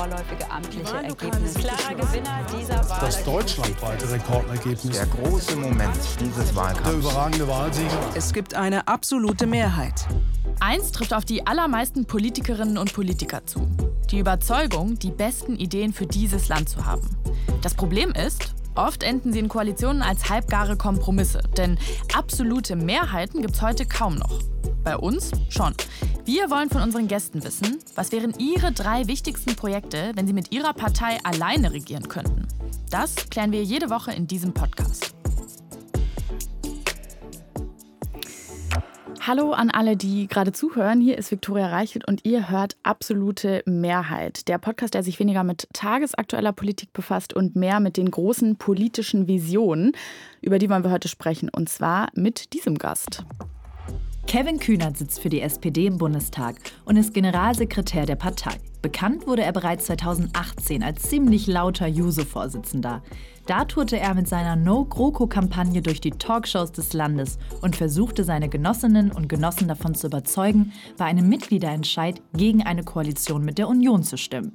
vorläufige amtliche Ergebnis. Klarer Gewinner dieser Wahl. Das deutschlandweite Rekordergebnis. Der große Moment dieses Wahlkampfs. Der überragende Wahlsieger. Es gibt eine absolute Mehrheit. Eins trifft auf die allermeisten Politikerinnen und Politiker zu. Die Überzeugung, die besten Ideen für dieses Land zu haben. Das Problem ist, oft enden sie in Koalitionen als halbgare Kompromisse. Denn absolute Mehrheiten gibt es heute kaum noch. Bei uns schon. Wir wollen von unseren Gästen wissen, was wären ihre drei wichtigsten Projekte, wenn sie mit ihrer Partei alleine regieren könnten. Das klären wir jede Woche in diesem Podcast. Hallo an alle, die gerade zuhören. Hier ist Viktoria Reichelt und ihr hört Absolute Mehrheit. Der Podcast, der sich weniger mit tagesaktueller Politik befasst und mehr mit den großen politischen Visionen. Über die wollen wir heute sprechen. Und zwar mit diesem Gast. Kevin Kühnert sitzt für die SPD im Bundestag und ist Generalsekretär der Partei. Bekannt wurde er bereits 2018 als ziemlich lauter Juso-Vorsitzender. Da tourte er mit seiner No-GroKo-Kampagne durch die Talkshows des Landes und versuchte seine Genossinnen und Genossen davon zu überzeugen, bei einem Mitgliederentscheid gegen eine Koalition mit der Union zu stimmen.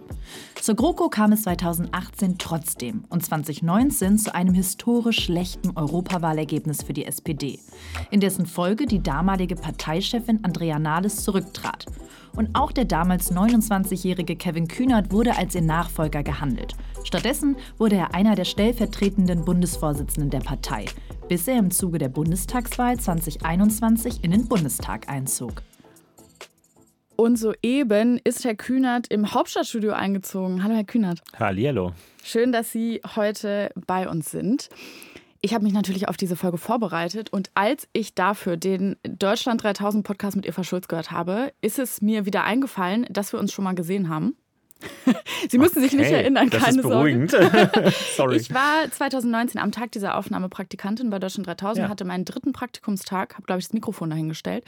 Zur GroKo kam es 2018 trotzdem und 2019 zu einem historisch schlechten Europawahlergebnis für die SPD, in dessen Folge die damalige Parteichefin Andrea Nahles zurücktrat. Und auch der damals 29-jährige Kevin Kühnert wurde als ihr Nachfolger gehandelt. Stattdessen wurde er einer der stellvertretenden Bundesvorsitzenden der Partei, bis er im Zuge der Bundestagswahl 2021 in den Bundestag einzog. Und soeben ist Herr Kühnert im Hauptstadtstudio eingezogen. Hallo, Herr Kühnert. Hallihallo. Schön, dass Sie heute bei uns sind. Ich habe mich natürlich auf diese Folge vorbereitet und als ich dafür den Deutschland 3000 Podcast mit Eva Schulz gehört habe, ist es mir wieder eingefallen, dass wir uns schon mal gesehen haben. Sie müssen okay, sich nicht erinnern, das keine ist beruhigend. Sorge. Sorry. Ich war 2019 am Tag dieser Aufnahme Praktikantin bei Deutschland 3000, ja. hatte meinen dritten Praktikumstag, habe, glaube ich, das Mikrofon dahingestellt.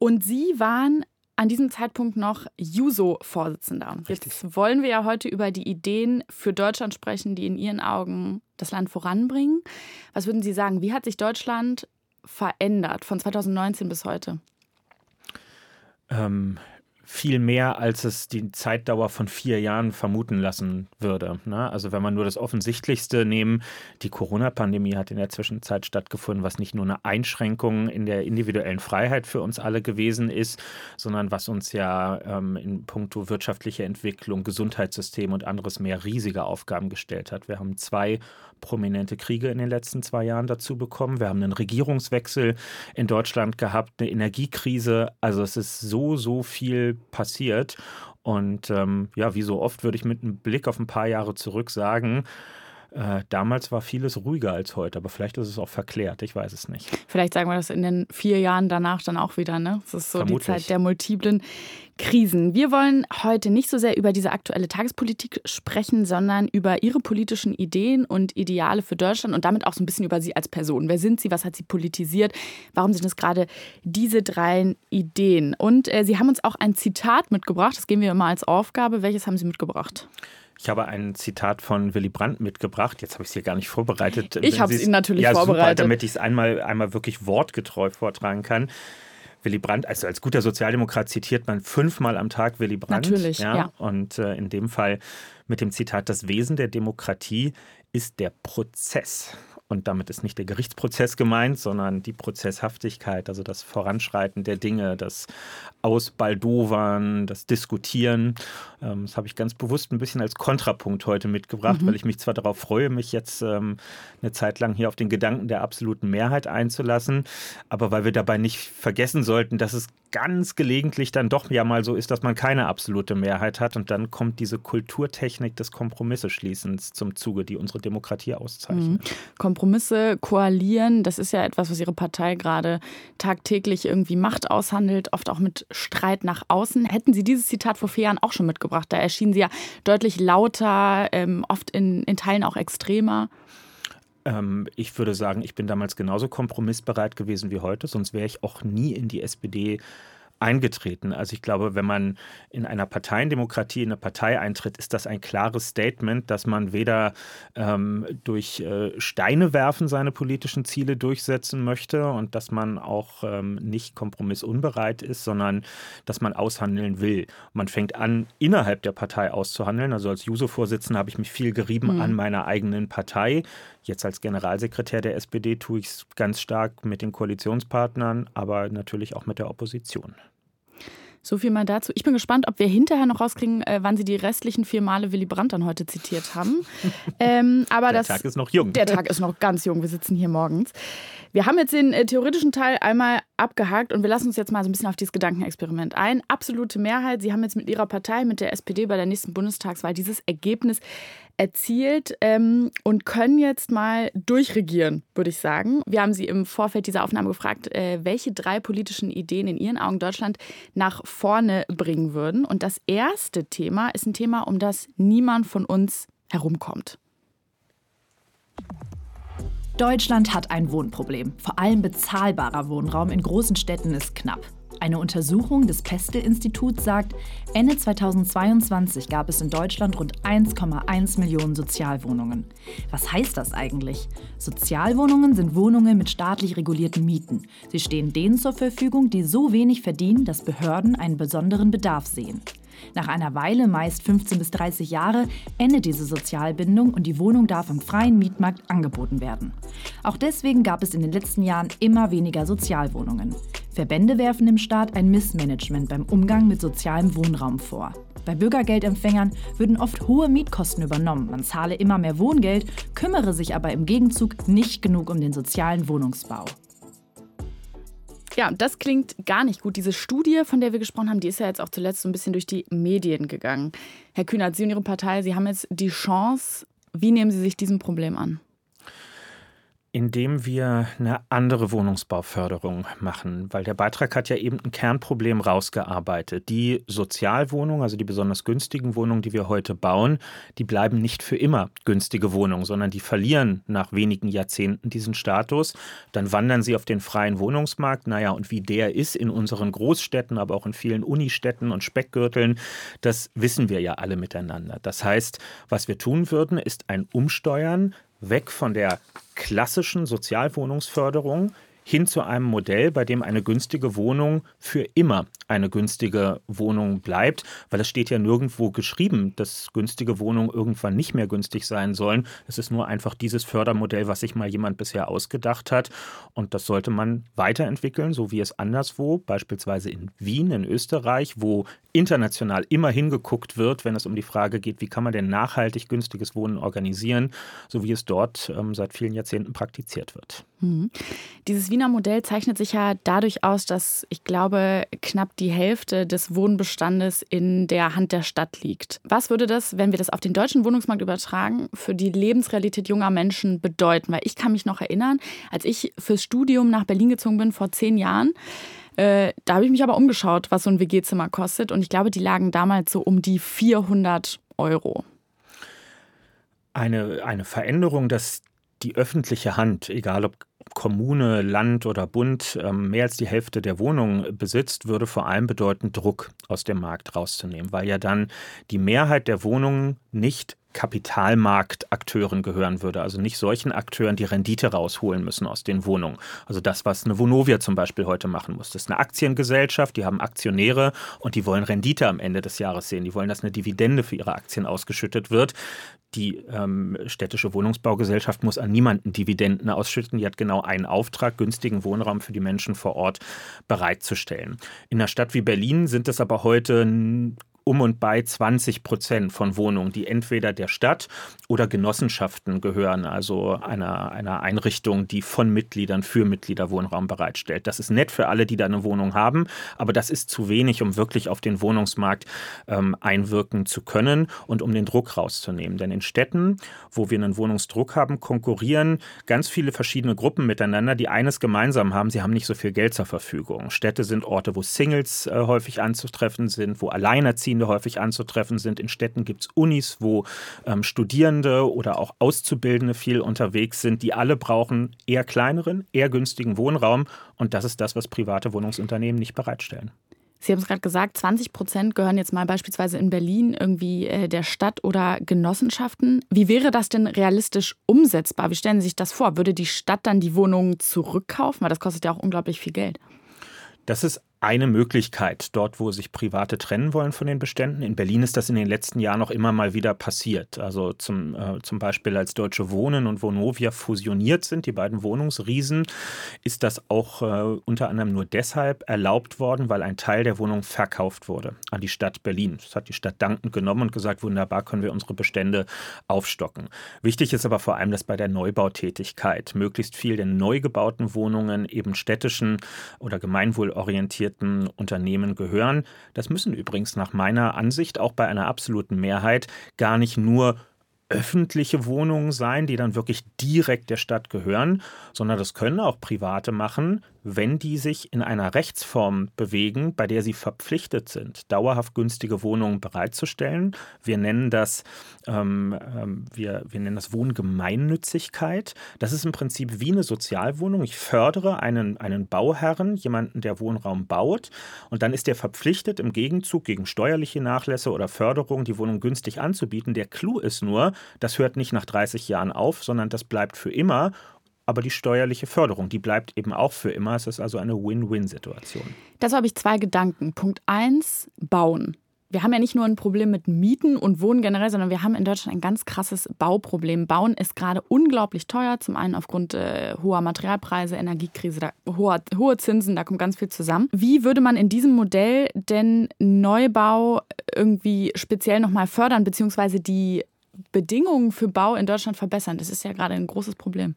Und Sie waren an diesem Zeitpunkt noch Juso-Vorsitzender. Jetzt wollen wir ja heute über die Ideen für Deutschland sprechen, die in Ihren Augen das Land voranbringen. Was würden Sie sagen? Wie hat sich Deutschland verändert von 2019 bis heute? Ähm, viel mehr, als es die Zeitdauer von vier Jahren vermuten lassen würde. Ne? Also wenn man nur das Offensichtlichste nehmen, die Corona-Pandemie hat in der Zwischenzeit stattgefunden, was nicht nur eine Einschränkung in der individuellen Freiheit für uns alle gewesen ist, sondern was uns ja ähm, in puncto wirtschaftliche Entwicklung, Gesundheitssystem und anderes mehr riesige Aufgaben gestellt hat. Wir haben zwei prominente Kriege in den letzten zwei Jahren dazu bekommen. Wir haben einen Regierungswechsel in Deutschland gehabt, eine Energiekrise. Also es ist so, so viel passiert. Und ähm, ja, wie so oft würde ich mit einem Blick auf ein paar Jahre zurück sagen, äh, damals war vieles ruhiger als heute, aber vielleicht ist es auch verklärt, ich weiß es nicht. Vielleicht sagen wir das in den vier Jahren danach dann auch wieder, ne? Das ist so Vermutlich. die Zeit der multiplen Krisen. Wir wollen heute nicht so sehr über diese aktuelle Tagespolitik sprechen, sondern über Ihre politischen Ideen und Ideale für Deutschland und damit auch so ein bisschen über Sie als Person. Wer sind Sie? Was hat Sie politisiert? Warum sind es gerade diese drei Ideen? Und äh, Sie haben uns auch ein Zitat mitgebracht. Das geben wir immer als Aufgabe. Welches haben Sie mitgebracht? Ich habe ein Zitat von Willy Brandt mitgebracht. Jetzt habe ich es hier gar nicht vorbereitet. Ich habe es Ihnen natürlich ja, vorbereitet. Super, damit ich es einmal, einmal wirklich wortgetreu vortragen kann. Willy Brandt, also als guter Sozialdemokrat zitiert man fünfmal am Tag Willy Brandt. Natürlich, ja. ja. Und äh, in dem Fall mit dem Zitat, das Wesen der Demokratie ist der Prozess. Und damit ist nicht der Gerichtsprozess gemeint, sondern die Prozesshaftigkeit, also das Voranschreiten der Dinge, das Ausbaldowern, das Diskutieren. Ähm, das habe ich ganz bewusst ein bisschen als Kontrapunkt heute mitgebracht, mhm. weil ich mich zwar darauf freue, mich jetzt ähm, eine Zeit lang hier auf den Gedanken der absoluten Mehrheit einzulassen, aber weil wir dabei nicht vergessen sollten, dass es ganz gelegentlich dann doch ja mal so ist, dass man keine absolute Mehrheit hat und dann kommt diese Kulturtechnik des Kompromisseschließens zum Zuge, die unsere Demokratie auszeichnet. Mhm. Kompromisse koalieren, das ist ja etwas, was Ihre Partei gerade tagtäglich irgendwie Macht aushandelt, oft auch mit Streit nach außen. Hätten Sie dieses Zitat vor vier Jahren auch schon mitgebracht? Da erschienen Sie ja deutlich lauter, ähm, oft in, in Teilen auch extremer. Ähm, ich würde sagen, ich bin damals genauso kompromissbereit gewesen wie heute, sonst wäre ich auch nie in die SPD eingetreten. Also ich glaube, wenn man in einer Parteiendemokratie in eine Partei eintritt, ist das ein klares Statement, dass man weder ähm, durch äh, Steine werfen seine politischen Ziele durchsetzen möchte und dass man auch ähm, nicht kompromissunbereit ist, sondern dass man aushandeln will. Man fängt an, innerhalb der Partei auszuhandeln. Also als Juso-Vorsitzender habe ich mich viel gerieben mhm. an meiner eigenen Partei. Jetzt als Generalsekretär der SPD tue ich es ganz stark mit den Koalitionspartnern, aber natürlich auch mit der Opposition. So viel mal dazu. Ich bin gespannt, ob wir hinterher noch rauskriegen, äh, wann Sie die restlichen vier Male Willy Brandt dann heute zitiert haben. ähm, aber der das, Tag ist noch jung. Der Tag ist noch ganz jung. Wir sitzen hier morgens. Wir haben jetzt den äh, theoretischen Teil einmal abgehakt und wir lassen uns jetzt mal so ein bisschen auf dieses Gedankenexperiment ein. Absolute Mehrheit. Sie haben jetzt mit Ihrer Partei, mit der SPD bei der nächsten Bundestagswahl dieses Ergebnis erzielt ähm, und können jetzt mal durchregieren, würde ich sagen. Wir haben Sie im Vorfeld dieser Aufnahme gefragt, äh, welche drei politischen Ideen in Ihren Augen Deutschland nach vorne bringen würden. Und das erste Thema ist ein Thema, um das niemand von uns herumkommt. Deutschland hat ein Wohnproblem. Vor allem bezahlbarer Wohnraum in großen Städten ist knapp. Eine Untersuchung des Pestel-Instituts sagt, Ende 2022 gab es in Deutschland rund 1,1 Millionen Sozialwohnungen. Was heißt das eigentlich? Sozialwohnungen sind Wohnungen mit staatlich regulierten Mieten. Sie stehen denen zur Verfügung, die so wenig verdienen, dass Behörden einen besonderen Bedarf sehen. Nach einer Weile, meist 15 bis 30 Jahre, endet diese Sozialbindung und die Wohnung darf im freien Mietmarkt angeboten werden. Auch deswegen gab es in den letzten Jahren immer weniger Sozialwohnungen. Verbände werfen dem Staat ein Missmanagement beim Umgang mit sozialem Wohnraum vor. Bei Bürgergeldempfängern würden oft hohe Mietkosten übernommen, man zahle immer mehr Wohngeld, kümmere sich aber im Gegenzug nicht genug um den sozialen Wohnungsbau. Ja, das klingt gar nicht gut. Diese Studie, von der wir gesprochen haben, die ist ja jetzt auch zuletzt so ein bisschen durch die Medien gegangen. Herr Kühnert, Sie und Ihre Partei, Sie haben jetzt die Chance. Wie nehmen Sie sich diesem Problem an? Indem wir eine andere Wohnungsbauförderung machen, weil der Beitrag hat ja eben ein Kernproblem rausgearbeitet. Die Sozialwohnungen, also die besonders günstigen Wohnungen, die wir heute bauen, die bleiben nicht für immer günstige Wohnungen, sondern die verlieren nach wenigen Jahrzehnten diesen Status. Dann wandern sie auf den freien Wohnungsmarkt. Naja, und wie der ist in unseren Großstädten, aber auch in vielen Unistädten und Speckgürteln, das wissen wir ja alle miteinander. Das heißt, was wir tun würden, ist ein Umsteuern weg von der klassischen Sozialwohnungsförderung hin zu einem Modell, bei dem eine günstige Wohnung für immer eine günstige Wohnung bleibt, weil es steht ja nirgendwo geschrieben, dass günstige Wohnungen irgendwann nicht mehr günstig sein sollen. Es ist nur einfach dieses Fördermodell, was sich mal jemand bisher ausgedacht hat. Und das sollte man weiterentwickeln, so wie es anderswo, beispielsweise in Wien, in Österreich, wo international immer hingeguckt wird, wenn es um die Frage geht, wie kann man denn nachhaltig günstiges Wohnen organisieren, so wie es dort ähm, seit vielen Jahrzehnten praktiziert wird. Mhm. Dieses Wiener Modell zeichnet sich ja dadurch aus, dass ich glaube, knapp die Hälfte des Wohnbestandes in der Hand der Stadt liegt. Was würde das, wenn wir das auf den deutschen Wohnungsmarkt übertragen, für die Lebensrealität junger Menschen bedeuten? Weil ich kann mich noch erinnern, als ich fürs Studium nach Berlin gezogen bin vor zehn Jahren, äh, da habe ich mich aber umgeschaut, was so ein WG-Zimmer kostet. Und ich glaube, die lagen damals so um die 400 Euro. Eine, eine Veränderung, dass die öffentliche Hand, egal ob Kommune, Land oder Bund ähm, mehr als die Hälfte der Wohnungen besitzt, würde vor allem bedeuten, Druck aus dem Markt rauszunehmen, weil ja dann die Mehrheit der Wohnungen nicht Kapitalmarktakteuren gehören würde. Also nicht solchen Akteuren, die Rendite rausholen müssen aus den Wohnungen. Also das, was eine Vonovia zum Beispiel heute machen muss. Das ist eine Aktiengesellschaft, die haben Aktionäre und die wollen Rendite am Ende des Jahres sehen. Die wollen, dass eine Dividende für ihre Aktien ausgeschüttet wird. Die ähm, städtische Wohnungsbaugesellschaft muss an niemanden Dividenden ausschütten. Die hat genau einen Auftrag, günstigen Wohnraum für die Menschen vor Ort bereitzustellen. In einer Stadt wie Berlin sind es aber heute um und bei 20 Prozent von Wohnungen, die entweder der Stadt oder Genossenschaften gehören, also einer, einer Einrichtung, die von Mitgliedern für Mitglieder Wohnraum bereitstellt. Das ist nett für alle, die da eine Wohnung haben, aber das ist zu wenig, um wirklich auf den Wohnungsmarkt ähm, einwirken zu können und um den Druck rauszunehmen. Denn in Städten, wo wir einen Wohnungsdruck haben, konkurrieren ganz viele verschiedene Gruppen miteinander, die eines gemeinsam haben, sie haben nicht so viel Geld zur Verfügung. Städte sind Orte, wo Singles äh, häufig anzutreffen sind, wo Alleinerziehende Alleinerziehende häufig anzutreffen sind. In Städten gibt es Unis, wo ähm, Studierende oder auch Auszubildende viel unterwegs sind. Die alle brauchen eher kleineren, eher günstigen Wohnraum. Und das ist das, was private Wohnungsunternehmen nicht bereitstellen. Sie haben es gerade gesagt, 20 Prozent gehören jetzt mal beispielsweise in Berlin irgendwie äh, der Stadt oder Genossenschaften. Wie wäre das denn realistisch umsetzbar? Wie stellen Sie sich das vor? Würde die Stadt dann die Wohnungen zurückkaufen? Weil das kostet ja auch unglaublich viel Geld. Das ist eine Möglichkeit, dort, wo sich Private trennen wollen von den Beständen. In Berlin ist das in den letzten Jahren auch immer mal wieder passiert. Also zum, äh, zum Beispiel als Deutsche Wohnen und Vonovia fusioniert sind, die beiden Wohnungsriesen, ist das auch äh, unter anderem nur deshalb erlaubt worden, weil ein Teil der Wohnung verkauft wurde an die Stadt Berlin. Das hat die Stadt dankend genommen und gesagt, wunderbar, können wir unsere Bestände aufstocken. Wichtig ist aber vor allem, dass bei der Neubautätigkeit möglichst viel der neu gebauten Wohnungen eben städtischen oder gemeinwohlorientierten börsennotierten Unternehmen gehören. Das müssen übrigens nach meiner Ansicht auch bei einer absoluten Mehrheit gar nicht nur öffentliche Wohnungen sein, die dann wirklich direkt der Stadt gehören, sondern das können auch Private machen, wenn die sich in einer Rechtsform bewegen, bei der sie verpflichtet sind, dauerhaft günstige Wohnungen bereitzustellen. Wir nennen das, ähm, ähm, wir, wir nennen das Wohngemeinnützigkeit. Das ist im Prinzip wie eine Sozialwohnung. Ich fördere einen, einen Bauherren, jemanden, der Wohnraum baut, und dann ist der verpflichtet, im Gegenzug gegen steuerliche Nachlässe oder Förderung die Wohnung günstig anzubieten. Der Clou ist nur, das hört nicht nach 30 Jahren auf, sondern das bleibt für immer aber die steuerliche Förderung, die bleibt eben auch für immer. Es ist also eine Win-Win-Situation. Dazu habe ich zwei Gedanken. Punkt eins, bauen. Wir haben ja nicht nur ein Problem mit Mieten und Wohnen generell, sondern wir haben in Deutschland ein ganz krasses Bauproblem. Bauen ist gerade unglaublich teuer, zum einen aufgrund äh, hoher Materialpreise, Energiekrise, da, hoher, hohe Zinsen, da kommt ganz viel zusammen. Wie würde man in diesem Modell denn Neubau irgendwie speziell nochmal fördern, beziehungsweise die Bedingungen für Bau in Deutschland verbessern? Das ist ja gerade ein großes Problem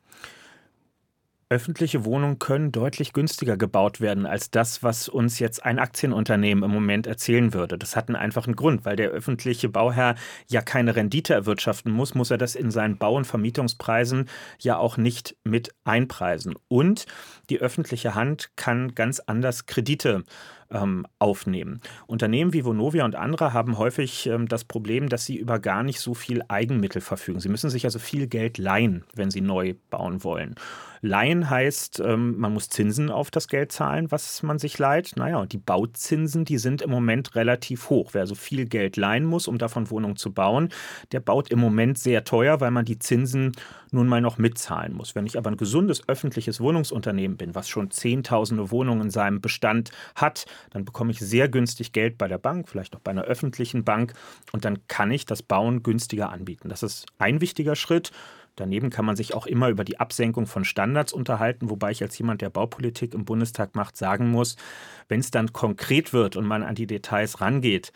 öffentliche Wohnungen können deutlich günstiger gebaut werden als das, was uns jetzt ein Aktienunternehmen im Moment erzählen würde. Das hat einen einfachen Grund, weil der öffentliche Bauherr ja keine Rendite erwirtschaften muss, muss er das in seinen Bau- und Vermietungspreisen ja auch nicht mit einpreisen. Und die öffentliche Hand kann ganz anders Kredite ähm, aufnehmen. Unternehmen wie Vonovia und andere haben häufig ähm, das Problem, dass sie über gar nicht so viel Eigenmittel verfügen. Sie müssen sich also viel Geld leihen, wenn sie neu bauen wollen. Leihen heißt, ähm, man muss Zinsen auf das Geld zahlen, was man sich leiht. Naja, und die Bauzinsen, die sind im Moment relativ hoch. Wer also viel Geld leihen muss, um davon Wohnungen zu bauen, der baut im Moment sehr teuer, weil man die Zinsen nun mal noch mitzahlen muss. Wenn ich aber ein gesundes öffentliches Wohnungsunternehmen bin, was schon Zehntausende Wohnungen in seinem Bestand hat, dann bekomme ich sehr günstig Geld bei der Bank, vielleicht auch bei einer öffentlichen Bank und dann kann ich das Bauen günstiger anbieten. Das ist ein wichtiger Schritt. Daneben kann man sich auch immer über die Absenkung von Standards unterhalten, wobei ich als jemand, der Baupolitik im Bundestag macht, sagen muss, wenn es dann konkret wird und man an die Details rangeht,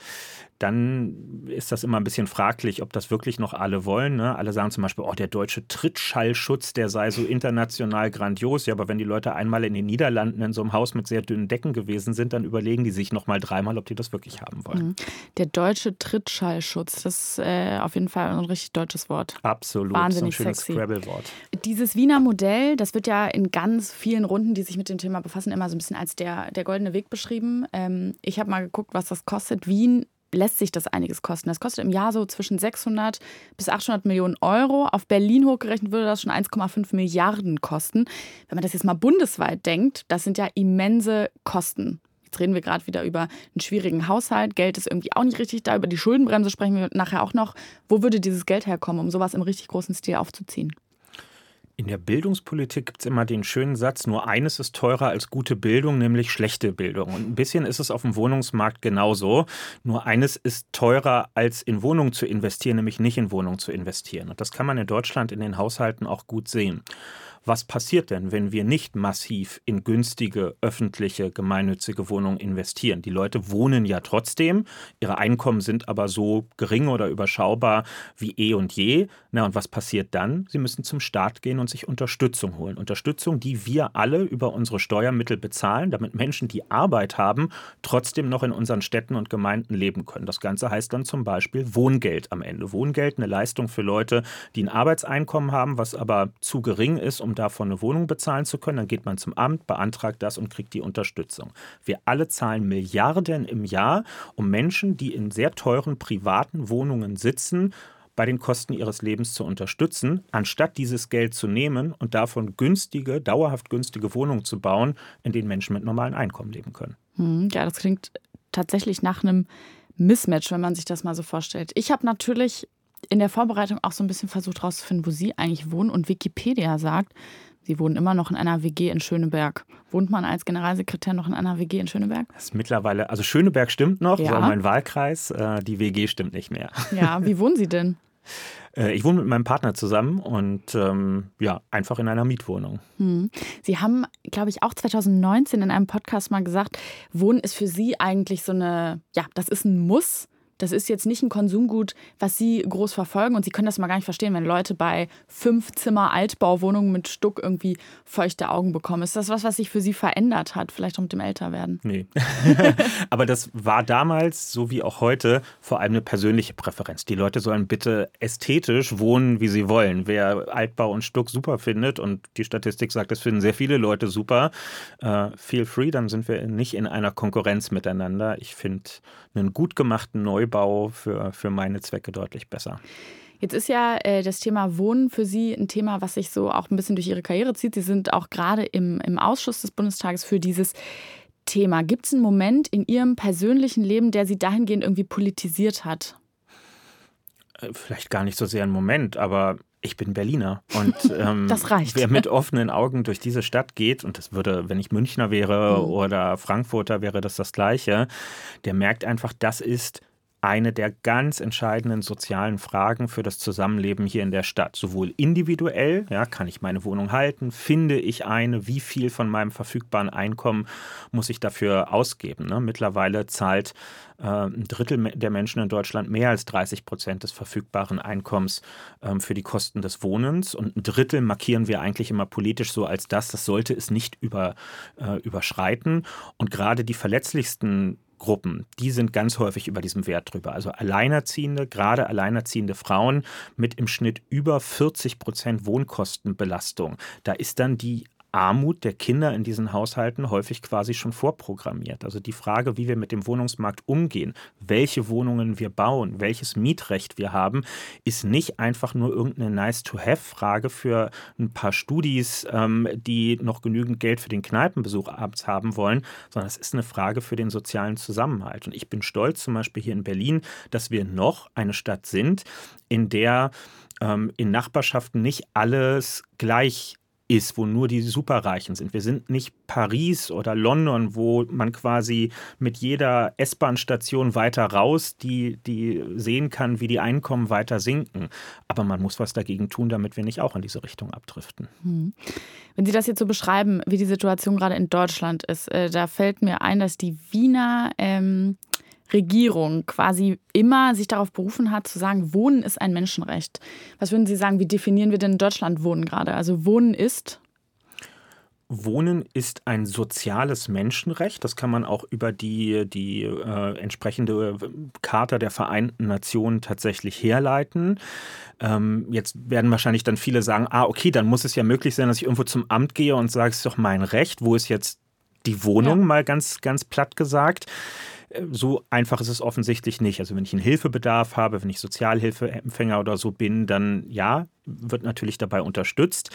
dann ist das immer ein bisschen fraglich, ob das wirklich noch alle wollen. Ne? Alle sagen zum Beispiel, oh, der deutsche Trittschallschutz, der sei so international grandios. Ja, aber wenn die Leute einmal in den Niederlanden in so einem Haus mit sehr dünnen Decken gewesen sind, dann überlegen die sich noch mal dreimal, ob die das wirklich haben wollen. Mhm. Der deutsche Trittschallschutz, das ist äh, auf jeden Fall ein richtig deutsches Wort. Absolut, Wahnsinnig so ein schönes Scrabble-Wort. Dieses Wiener Modell, das wird ja in ganz vielen Runden, die sich mit dem Thema befassen, immer so ein bisschen als der, der goldene Weg beschrieben. Ähm, ich habe mal geguckt, was das kostet. Wien lässt sich das einiges kosten. Das kostet im Jahr so zwischen 600 bis 800 Millionen Euro. Auf Berlin hochgerechnet würde das schon 1,5 Milliarden kosten. Wenn man das jetzt mal bundesweit denkt, das sind ja immense Kosten. Jetzt reden wir gerade wieder über einen schwierigen Haushalt. Geld ist irgendwie auch nicht richtig da. Über die Schuldenbremse sprechen wir nachher auch noch. Wo würde dieses Geld herkommen, um sowas im richtig großen Stil aufzuziehen? In der Bildungspolitik gibt es immer den schönen Satz, nur eines ist teurer als gute Bildung, nämlich schlechte Bildung. Und ein bisschen ist es auf dem Wohnungsmarkt genauso. Nur eines ist teurer als in Wohnungen zu investieren, nämlich nicht in Wohnungen zu investieren. Und das kann man in Deutschland in den Haushalten auch gut sehen. Was passiert denn, wenn wir nicht massiv in günstige, öffentliche, gemeinnützige Wohnungen investieren? Die Leute wohnen ja trotzdem, ihre Einkommen sind aber so gering oder überschaubar wie eh und je. Na, und was passiert dann? Sie müssen zum Staat gehen und sich Unterstützung holen. Unterstützung, die wir alle über unsere Steuermittel bezahlen, damit Menschen, die Arbeit haben, trotzdem noch in unseren Städten und Gemeinden leben können. Das Ganze heißt dann zum Beispiel Wohngeld am Ende. Wohngeld, eine Leistung für Leute, die ein Arbeitseinkommen haben, was aber zu gering ist, um davon eine Wohnung bezahlen zu können. Dann geht man zum Amt, beantragt das und kriegt die Unterstützung. Wir alle zahlen Milliarden im Jahr, um Menschen, die in sehr teuren privaten Wohnungen sitzen, bei den Kosten ihres Lebens zu unterstützen, anstatt dieses Geld zu nehmen und davon günstige, dauerhaft günstige Wohnungen zu bauen, in denen Menschen mit normalen Einkommen leben können. Hm, ja, das klingt tatsächlich nach einem Mismatch, wenn man sich das mal so vorstellt. Ich habe natürlich in der Vorbereitung auch so ein bisschen versucht herauszufinden, wo Sie eigentlich wohnen. Und Wikipedia sagt, Sie wohnen immer noch in einer WG in Schöneberg. Wohnt man als Generalsekretär noch in einer WG in Schöneberg? Das ist mittlerweile, also Schöneberg stimmt noch, Ja. war mein Wahlkreis. Äh, die WG stimmt nicht mehr. Ja, wie wohnen Sie denn? Äh, ich wohne mit meinem Partner zusammen und ähm, ja, einfach in einer Mietwohnung. Hm. Sie haben, glaube ich, auch 2019 in einem Podcast mal gesagt, Wohnen ist für Sie eigentlich so eine, ja, das ist ein Muss. Das ist jetzt nicht ein Konsumgut, was Sie groß verfolgen. Und Sie können das mal gar nicht verstehen, wenn Leute bei fünf Zimmer Altbauwohnungen mit Stuck irgendwie feuchte Augen bekommen. Ist das was, was sich für Sie verändert hat, vielleicht auch mit dem Älterwerden? Nee. Aber das war damals, so wie auch heute, vor allem eine persönliche Präferenz. Die Leute sollen bitte ästhetisch wohnen, wie sie wollen. Wer Altbau und Stuck super findet, und die Statistik sagt, das finden sehr viele Leute super, äh, feel free, dann sind wir nicht in einer Konkurrenz miteinander. Ich finde einen gut gemachten Neubau für, für meine Zwecke deutlich besser. Jetzt ist ja äh, das Thema Wohnen für Sie ein Thema, was sich so auch ein bisschen durch Ihre Karriere zieht. Sie sind auch gerade im, im Ausschuss des Bundestages für dieses Thema. Gibt es einen Moment in Ihrem persönlichen Leben, der Sie dahingehend irgendwie politisiert hat? Äh, Vielleicht gar nicht so sehr ein Moment, aber ich bin Berliner. Und ähm, Das reicht. wer mit offenen Augen durch diese Stadt geht, und das würde, wenn ich Münchner wäre Mhm. oder Frankfurter, wäre das das Gleiche, der merkt einfach, das ist eine der ganz entscheidenden sozialen Fragen für das Zusammenleben hier in der Stadt. Sowohl individuell, ja, kann ich meine Wohnung halten, finde ich eine, wie viel von meinem verfügbaren Einkommen muss ich dafür ausgeben. Ne? Mittlerweile zahlt äh, ein Drittel der Menschen in Deutschland mehr als 30 Prozent des verfügbaren Einkommens ähm, für die Kosten des Wohnens. Und ein Drittel markieren wir eigentlich immer politisch so als das. Das sollte es nicht über, äh, überschreiten. Und gerade die verletzlichsten Gruppen, die sind ganz häufig über diesem Wert drüber. Also Alleinerziehende, gerade alleinerziehende Frauen mit im Schnitt über 40 Prozent Wohnkostenbelastung. Da ist dann die Armut der Kinder in diesen Haushalten häufig quasi schon vorprogrammiert. Also die Frage, wie wir mit dem Wohnungsmarkt umgehen, welche Wohnungen wir bauen, welches Mietrecht wir haben, ist nicht einfach nur irgendeine Nice-to-have-Frage für ein paar Studis, ähm, die noch genügend Geld für den Kneipenbesuch abends haben wollen, sondern es ist eine Frage für den sozialen Zusammenhalt. Und ich bin stolz, zum Beispiel hier in Berlin, dass wir noch eine Stadt sind, in der ähm, in Nachbarschaften nicht alles gleich ist, wo nur die Superreichen sind. Wir sind nicht Paris oder London, wo man quasi mit jeder S-Bahn-Station weiter raus, die, die sehen kann, wie die Einkommen weiter sinken. Aber man muss was dagegen tun, damit wir nicht auch in diese Richtung abdriften. Wenn Sie das jetzt so beschreiben, wie die Situation gerade in Deutschland ist, äh, da fällt mir ein, dass die Wiener ähm, Regierung quasi immer sich darauf berufen hat, zu sagen, Wohnen ist ein Menschenrecht. Was würden Sie sagen, wie definieren wir denn in Deutschland Wohnen gerade? Also Wohnen ist Wohnen ist ein soziales Menschenrecht. Das kann man auch über die, die äh, entsprechende Charta der Vereinten Nationen tatsächlich herleiten. Ähm, jetzt werden wahrscheinlich dann viele sagen, ah, okay, dann muss es ja möglich sein, dass ich irgendwo zum Amt gehe und sage, es ist doch mein Recht. Wo ist jetzt die Wohnung, Ja. mal ganz, ganz platt gesagt? So einfach ist es offensichtlich nicht. Also wenn ich einen Hilfebedarf habe, wenn ich Sozialhilfeempfänger oder so bin, dann ja, wird natürlich dabei unterstützt.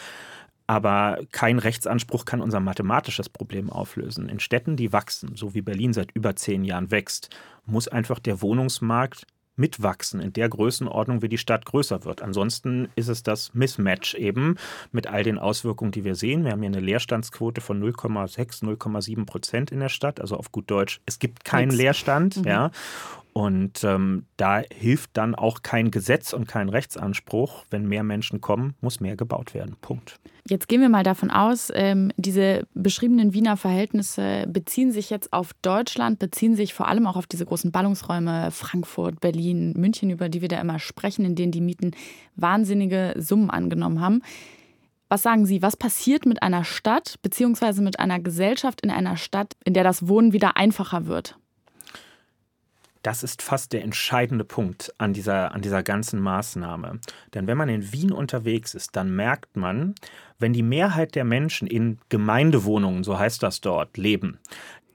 Aber kein Rechtsanspruch kann unser mathematisches Problem auflösen. In Städten, die wachsen, so wie Berlin seit über zehn Jahren wächst, muss einfach der Wohnungsmarkt mitwachsen in der Größenordnung, wie die Stadt größer wird. Ansonsten ist es das Mismatch eben mit all den Auswirkungen, die wir sehen. Wir haben hier eine Leerstandsquote von 0,6, 0,7 Prozent in der Stadt, also auf gut Deutsch. Es gibt keinen. Leerstand, ja. Und ähm, da hilft dann auch kein Gesetz und kein Rechtsanspruch. Wenn mehr Menschen kommen, muss mehr gebaut werden. Punkt. Jetzt gehen wir mal davon aus, ähm, diese beschriebenen Wiener Verhältnisse beziehen sich jetzt auf Deutschland, beziehen sich vor allem auch auf diese großen Ballungsräume Frankfurt, Berlin, München, über die wir da immer sprechen, in denen die Mieten wahnsinnige Summen angenommen haben. Was sagen Sie, was passiert mit einer Stadt beziehungsweise mit einer Gesellschaft in einer Stadt, in der das Wohnen wieder einfacher wird? Das ist fast der entscheidende Punkt an dieser, an dieser ganzen Maßnahme. Denn wenn man in Wien unterwegs ist, dann merkt man, wenn die Mehrheit der Menschen in Gemeindewohnungen, so heißt das dort, leben,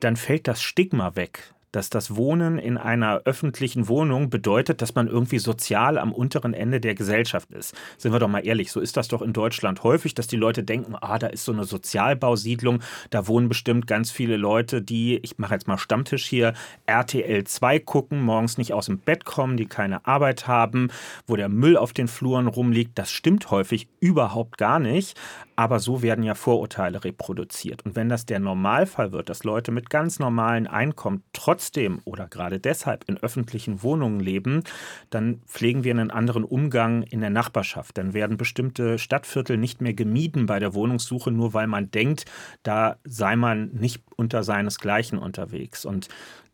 dann fällt das Stigma weg, dass das Wohnen in einer öffentlichen Wohnung bedeutet, dass man irgendwie sozial am unteren Ende der Gesellschaft ist. Sind wir doch mal ehrlich, so ist das doch in Deutschland häufig, dass die Leute denken, ah, da ist so eine Sozialbausiedlung, da wohnen bestimmt ganz viele Leute, die, ich mache jetzt mal Stammtisch hier, RTL 2 gucken, morgens nicht aus dem Bett kommen, die keine Arbeit haben, wo der Müll auf den Fluren rumliegt. Das stimmt häufig überhaupt gar nicht. Aber so werden ja Vorurteile reproduziert. Und wenn das der Normalfall wird, dass Leute mit ganz normalen Einkommen trotzdem oder gerade deshalb in öffentlichen Wohnungen leben, dann pflegen wir einen anderen Umgang in der Nachbarschaft. Dann werden bestimmte Stadtviertel nicht mehr gemieden bei der Wohnungssuche, nur weil man denkt, da sei man nicht unter seinesgleichen unterwegs. Und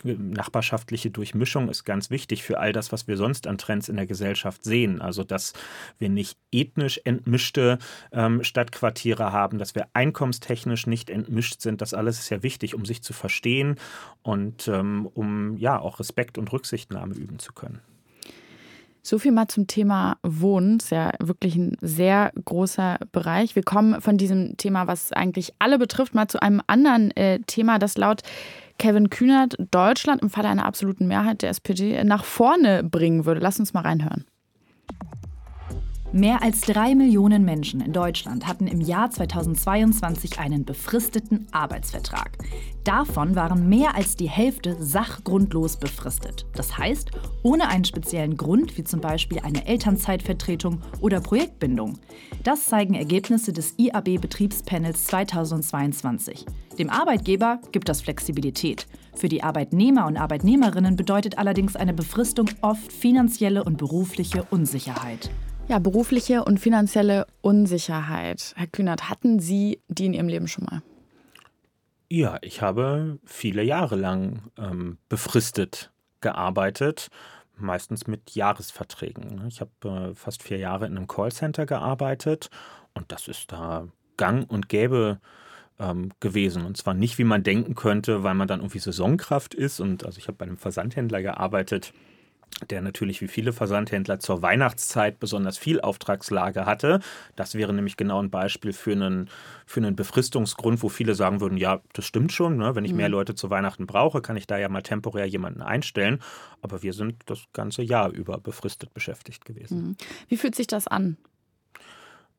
nachbarschaftliche Durchmischung ist ganz wichtig für all das, was wir sonst an Trends in der Gesellschaft sehen. Also, dass wir nicht ethnisch entmischte ähm, Stadtquartiere haben, dass wir einkommenstechnisch nicht entmischt sind. Das alles ist ja wichtig, um sich zu verstehen und ähm, um ja auch Respekt und Rücksichtnahme üben zu können. So viel mal zum Thema Wohnen. Ist ja wirklich ein sehr großer Bereich. Wir kommen von diesem Thema, was eigentlich alle betrifft, mal zu einem anderen äh, Thema, das laut Kevin Kühnert Deutschland im Falle einer absoluten Mehrheit der SPD nach vorne bringen würde. Lass uns mal reinhören. Mehr als drei Millionen Menschen in Deutschland hatten im Jahr 2022 einen befristeten Arbeitsvertrag. Davon waren mehr als die Hälfte sachgrundlos befristet. Das heißt, ohne einen speziellen Grund, wie zum Beispiel eine Elternzeitvertretung oder Projektbindung. Das zeigen Ergebnisse des IAB-Betriebspanels 2022. Dem Arbeitgeber gibt das Flexibilität. Für die Arbeitnehmer und Arbeitnehmerinnen bedeutet allerdings eine Befristung oft finanzielle und berufliche Unsicherheit. Ja, berufliche und finanzielle Unsicherheit. Herr Kühnert, hatten Sie die in Ihrem Leben schon mal? Ja, ich habe viele Jahre lang ähm, befristet gearbeitet, meistens mit Jahresverträgen. Ne? Ich habe äh, fast vier Jahre in einem Callcenter gearbeitet und das ist da gang und gäbe ähm, gewesen. Und zwar nicht, wie man denken könnte, weil man dann irgendwie Saisonkraft ist. Und also ich habe bei einem Versandhändler gearbeitet, der natürlich wie viele Versandhändler zur Weihnachtszeit besonders viel Auftragslage hatte. Das wäre nämlich genau ein Beispiel für einen, für einen Befristungsgrund, wo viele sagen würden, ja, das stimmt schon, ne? wenn ich mehr mhm. Leute zu Weihnachten brauche, kann ich da ja mal temporär jemanden einstellen. Aber wir sind das ganze Jahr über befristet beschäftigt gewesen. Mhm. Wie fühlt sich das an?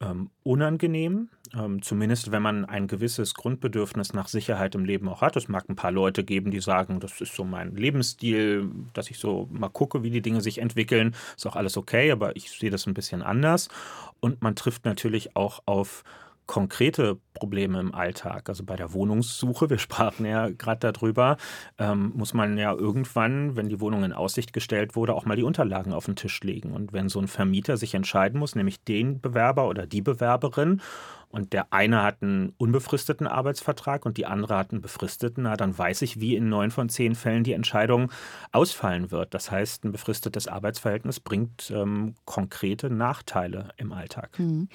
Ähm, unangenehm, ähm, zumindest wenn man ein gewisses Grundbedürfnis nach Sicherheit im Leben auch hat. Es mag ein paar Leute geben, die sagen, das ist so mein Lebensstil, dass ich so mal gucke, wie die Dinge sich entwickeln. Ist auch alles okay, aber ich sehe das ein bisschen anders. Und man trifft natürlich auch auf konkrete Probleme im Alltag. Also bei der Wohnungssuche, wir sprachen ja gerade darüber, ähm, muss man ja irgendwann, wenn die Wohnung in Aussicht gestellt wurde, auch mal die Unterlagen auf den Tisch legen. Und wenn so ein Vermieter sich entscheiden muss, nämlich den Bewerber oder die Bewerberin, und der eine hat einen unbefristeten Arbeitsvertrag und die andere hat einen befristeten, na, dann weiß ich, wie in neun von zehn Fällen die Entscheidung ausfallen wird. Das heißt, ein befristetes Arbeitsverhältnis bringt ähm, konkrete Nachteile im Alltag. Mhm.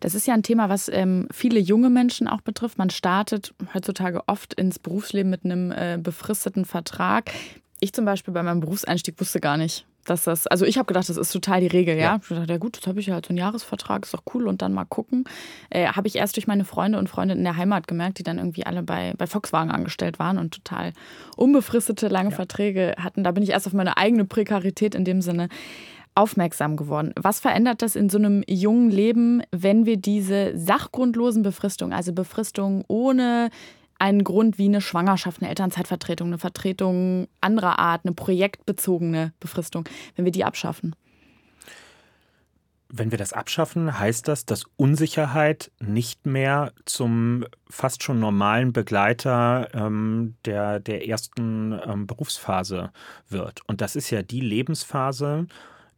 Das ist ja ein Thema, was ähm, viele junge Menschen auch betrifft. Man startet heutzutage oft ins Berufsleben mit einem äh, befristeten Vertrag. Ich zum Beispiel bei meinem Berufseinstieg wusste gar nicht, dass das, also ich habe gedacht, das ist total die Regel, ja. ja. Ich dachte, ja gut, jetzt habe ich ja halt so einen Jahresvertrag, ist doch cool und dann mal gucken. Äh, habe ich erst durch meine Freunde und Freundinnen in der Heimat gemerkt, die dann irgendwie alle bei, bei Volkswagen angestellt waren und total unbefristete lange ja. Verträge hatten. Da bin ich erst auf meine eigene Prekarität in dem Sinne aufmerksam geworden. Was verändert das in so einem jungen Leben, wenn wir diese sachgrundlosen Befristungen, also Befristungen ohne einen Grund wie eine Schwangerschaft, eine Elternzeitvertretung, eine Vertretung anderer Art, eine projektbezogene Befristung, wenn wir die abschaffen? Wenn wir das abschaffen, heißt das, dass Unsicherheit nicht mehr zum fast schon normalen Begleiter ähm, der, der ersten ähm, Berufsphase wird. Und das ist ja die Lebensphase,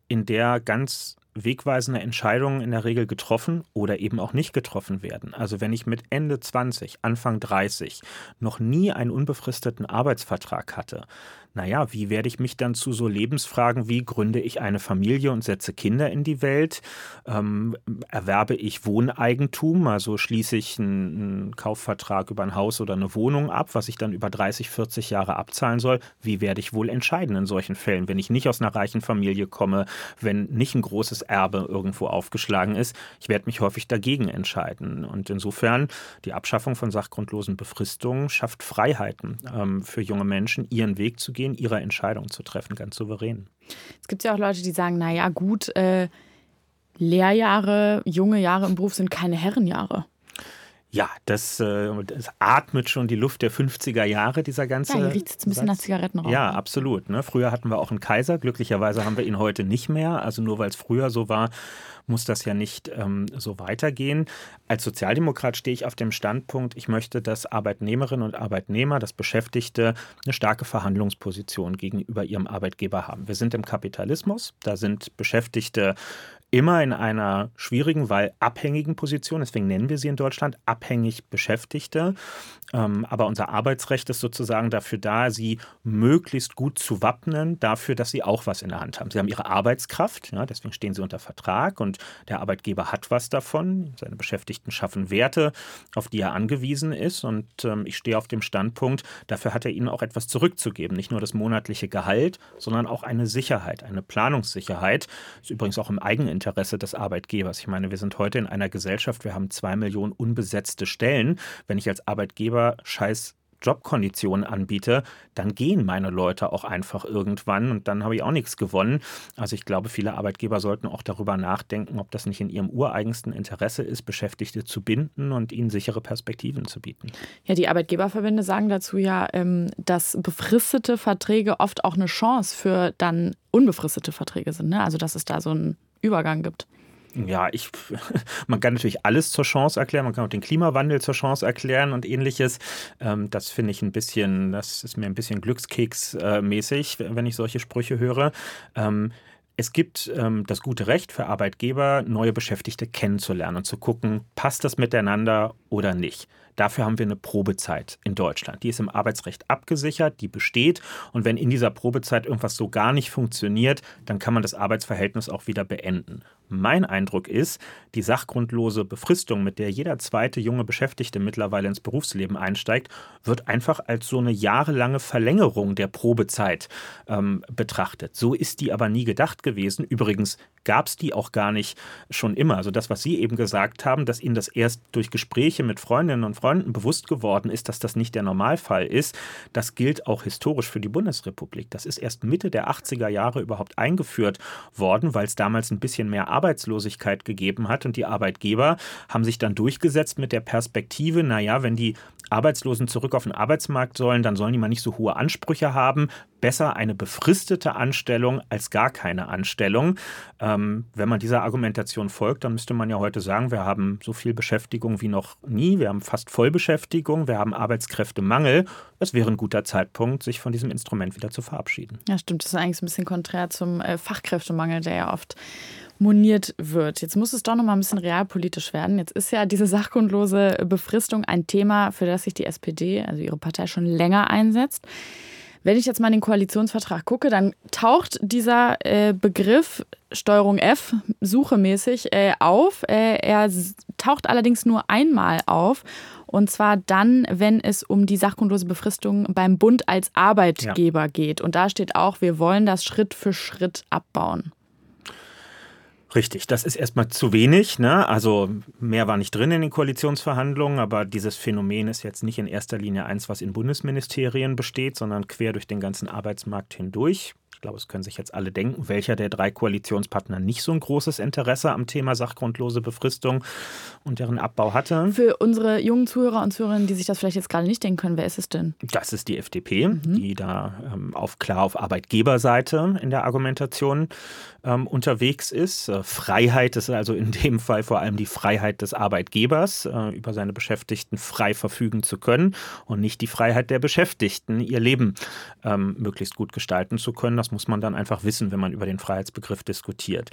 in der ganz wegweisende Entscheidungen in der Regel getroffen oder eben auch nicht getroffen werden. Also wenn ich mit Ende 20, Anfang 30 noch nie einen unbefristeten Arbeitsvertrag hatte, naja, wie werde ich mich dann zu so Lebensfragen wie gründe ich eine Familie und setze Kinder in die Welt? Ähm, erwerbe ich Wohneigentum, also schließe ich einen, Kaufvertrag über ein Haus oder eine Wohnung ab, was ich dann über 30, 40 Jahre abzahlen soll? Wie werde ich wohl entscheiden in solchen Fällen, wenn ich nicht aus einer reichen Familie komme, wenn nicht ein großes Erbe irgendwo aufgeschlagen ist. Ich werde mich häufig dagegen entscheiden. Und insofern, die Abschaffung von sachgrundlosen Befristungen schafft Freiheiten ähm, für junge Menschen, ihren Weg zu gehen, ihre Entscheidung zu treffen, ganz souverän. Es gibt ja auch Leute, die sagen, naja gut, äh, Lehrjahre, junge Jahre im Beruf sind keine Herrenjahre. Ja, das, äh, das, atmet schon die Luft der 50er Jahre, dieser ganze. Ja, riecht es ein bisschen Satz. nach Zigarettenrauch. Ja, absolut. Ne? Früher hatten wir auch einen Kaiser. Glücklicherweise haben wir ihn heute nicht mehr. Also nur weil es früher so war, muss das ja nicht ähm, so weitergehen. Als Sozialdemokrat stehe ich auf dem Standpunkt, ich möchte, dass Arbeitnehmerinnen und Arbeitnehmer, dass Beschäftigte eine starke Verhandlungsposition gegenüber ihrem Arbeitgeber haben. Wir sind im Kapitalismus, da sind Beschäftigte immer in einer schwierigen, weil abhängigen Position, deswegen nennen wir sie in Deutschland abhängig Beschäftigte. Ähm, aber unser Arbeitsrecht ist sozusagen dafür da, sie möglichst gut zu wappnen, dafür, dass sie auch was in der Hand haben. Sie haben ihre Arbeitskraft, deswegen stehen sie unter Vertrag und der Arbeitgeber hat was davon. Seine Beschäftigten schaffen Werte, auf die er angewiesen ist. Und ähm, ich stehe auf dem Standpunkt, dafür hat er ihnen auch etwas zurückzugeben. Nicht nur das monatliche Gehalt, sondern auch eine Sicherheit, eine Planungssicherheit. Das ist übrigens auch im Eigeninteresse des Arbeitgebers. Ich meine, wir sind heute in einer Gesellschaft, wir haben zwei Millionen unbesetzte Stellen. Wenn ich als Arbeitgeber scheiß Jobkonditionen anbiete, dann gehen meine Leute auch einfach irgendwann und dann habe ich auch nichts gewonnen. Also ich glaube, viele Arbeitgeber sollten auch darüber nachdenken, ob das nicht in ihrem ureigensten Interesse ist, Beschäftigte zu binden und ihnen sichere Perspektiven zu bieten. Ja, die Arbeitgeberverbände sagen dazu ja, ähm, dass befristete Verträge oft auch eine Chance für dann unbefristete Verträge sind. Ne? Also dass es da so einen Übergang gibt. Ja, ich, man kann natürlich alles zur Chance erklären, man kann auch den Klimawandel zur Chance erklären und ähnliches. Ähm, das finde ich ein bisschen, das ist mir ein bisschen Glückskeks-mäßig, wenn ich solche Sprüche höre. Ähm, es gibt ähm, das gute Recht für Arbeitgeber, neue Beschäftigte kennenzulernen und zu gucken, passt das miteinander oder nicht. Dafür haben wir eine Probezeit in Deutschland. Die ist im Arbeitsrecht abgesichert, die besteht. Und wenn in dieser Probezeit irgendwas so gar nicht funktioniert, dann kann man das Arbeitsverhältnis auch wieder beenden. Mein Eindruck ist, die sachgrundlose Befristung, mit der jeder zweite junge Beschäftigte mittlerweile ins Berufsleben einsteigt, wird einfach als so eine jahrelange Verlängerung der Probezeit ähm, betrachtet. So ist die aber nie gedacht gewesen. Übrigens gab es die auch gar nicht schon immer. Also das, was Sie eben gesagt haben, dass Ihnen das erst durch Gespräche mit Freundinnen und Freunden bewusst geworden ist, dass das nicht der Normalfall ist, das gilt auch historisch für die Bundesrepublik. Das ist erst Mitte der 80er Jahre überhaupt eingeführt worden, weil es damals ein bisschen mehr Arbeitslosigkeit gegeben hat. Und die Arbeitgeber haben sich dann durchgesetzt mit der Perspektive, naja, wenn die Arbeitslosen zurück auf den Arbeitsmarkt sollen, dann sollen die mal nicht so hohe Ansprüche haben. Besser eine befristete Anstellung als gar keine Anstellung. Ähm, wenn man dieser Argumentation folgt, dann müsste man ja heute sagen, wir haben so viel Beschäftigung wie noch nie. Wir haben fast Vollbeschäftigung, wir haben Arbeitskräftemangel. Es wäre ein guter Zeitpunkt, sich von diesem Instrument wieder zu verabschieden. Ja, stimmt. Das ist eigentlich ein bisschen konträr zum äh, Fachkräftemangel, der ja oft moniert wird. Jetzt muss es doch noch mal ein bisschen realpolitisch werden. Jetzt ist ja diese sachgrundlose Befristung ein Thema, für das sich die SPD, also ihre Partei, schon länger einsetzt. Wenn ich jetzt mal in den Koalitionsvertrag gucke, dann taucht dieser äh, Begriff Steuerung F suchemäßig äh, auf. Äh, er taucht allerdings nur einmal auf. Und zwar dann, wenn es um die sachgrundlose Befristung beim Bund als Arbeitgeber ja. geht. Und da steht auch, wir wollen das Schritt für Schritt abbauen. Richtig, das ist erstmal zu wenig. Ne? Also mehr war nicht drin in den Koalitionsverhandlungen, aber dieses Phänomen ist jetzt nicht in erster Linie eins, was in Bundesministerien besteht, sondern quer durch den ganzen Arbeitsmarkt hindurch. Ich glaube, es können sich jetzt alle denken, welcher der drei Koalitionspartner nicht so ein großes Interesse am Thema sachgrundlose Befristung und deren Abbau hatte. Für unsere jungen Zuhörer und Zuhörerinnen, die sich das vielleicht jetzt gerade nicht denken können, wer ist es denn? Das ist die FDP, mhm. die da ähm, auf klar auf Arbeitgeberseite in der Argumentation ähm, unterwegs ist. Äh, Freiheit ist also in dem Fall vor allem die Freiheit des Arbeitgebers, äh, über seine Beschäftigten frei verfügen zu können und nicht die Freiheit der Beschäftigten, ihr Leben ähm, möglichst gut gestalten zu können. Das das muss man dann einfach wissen, wenn man über den Freiheitsbegriff diskutiert.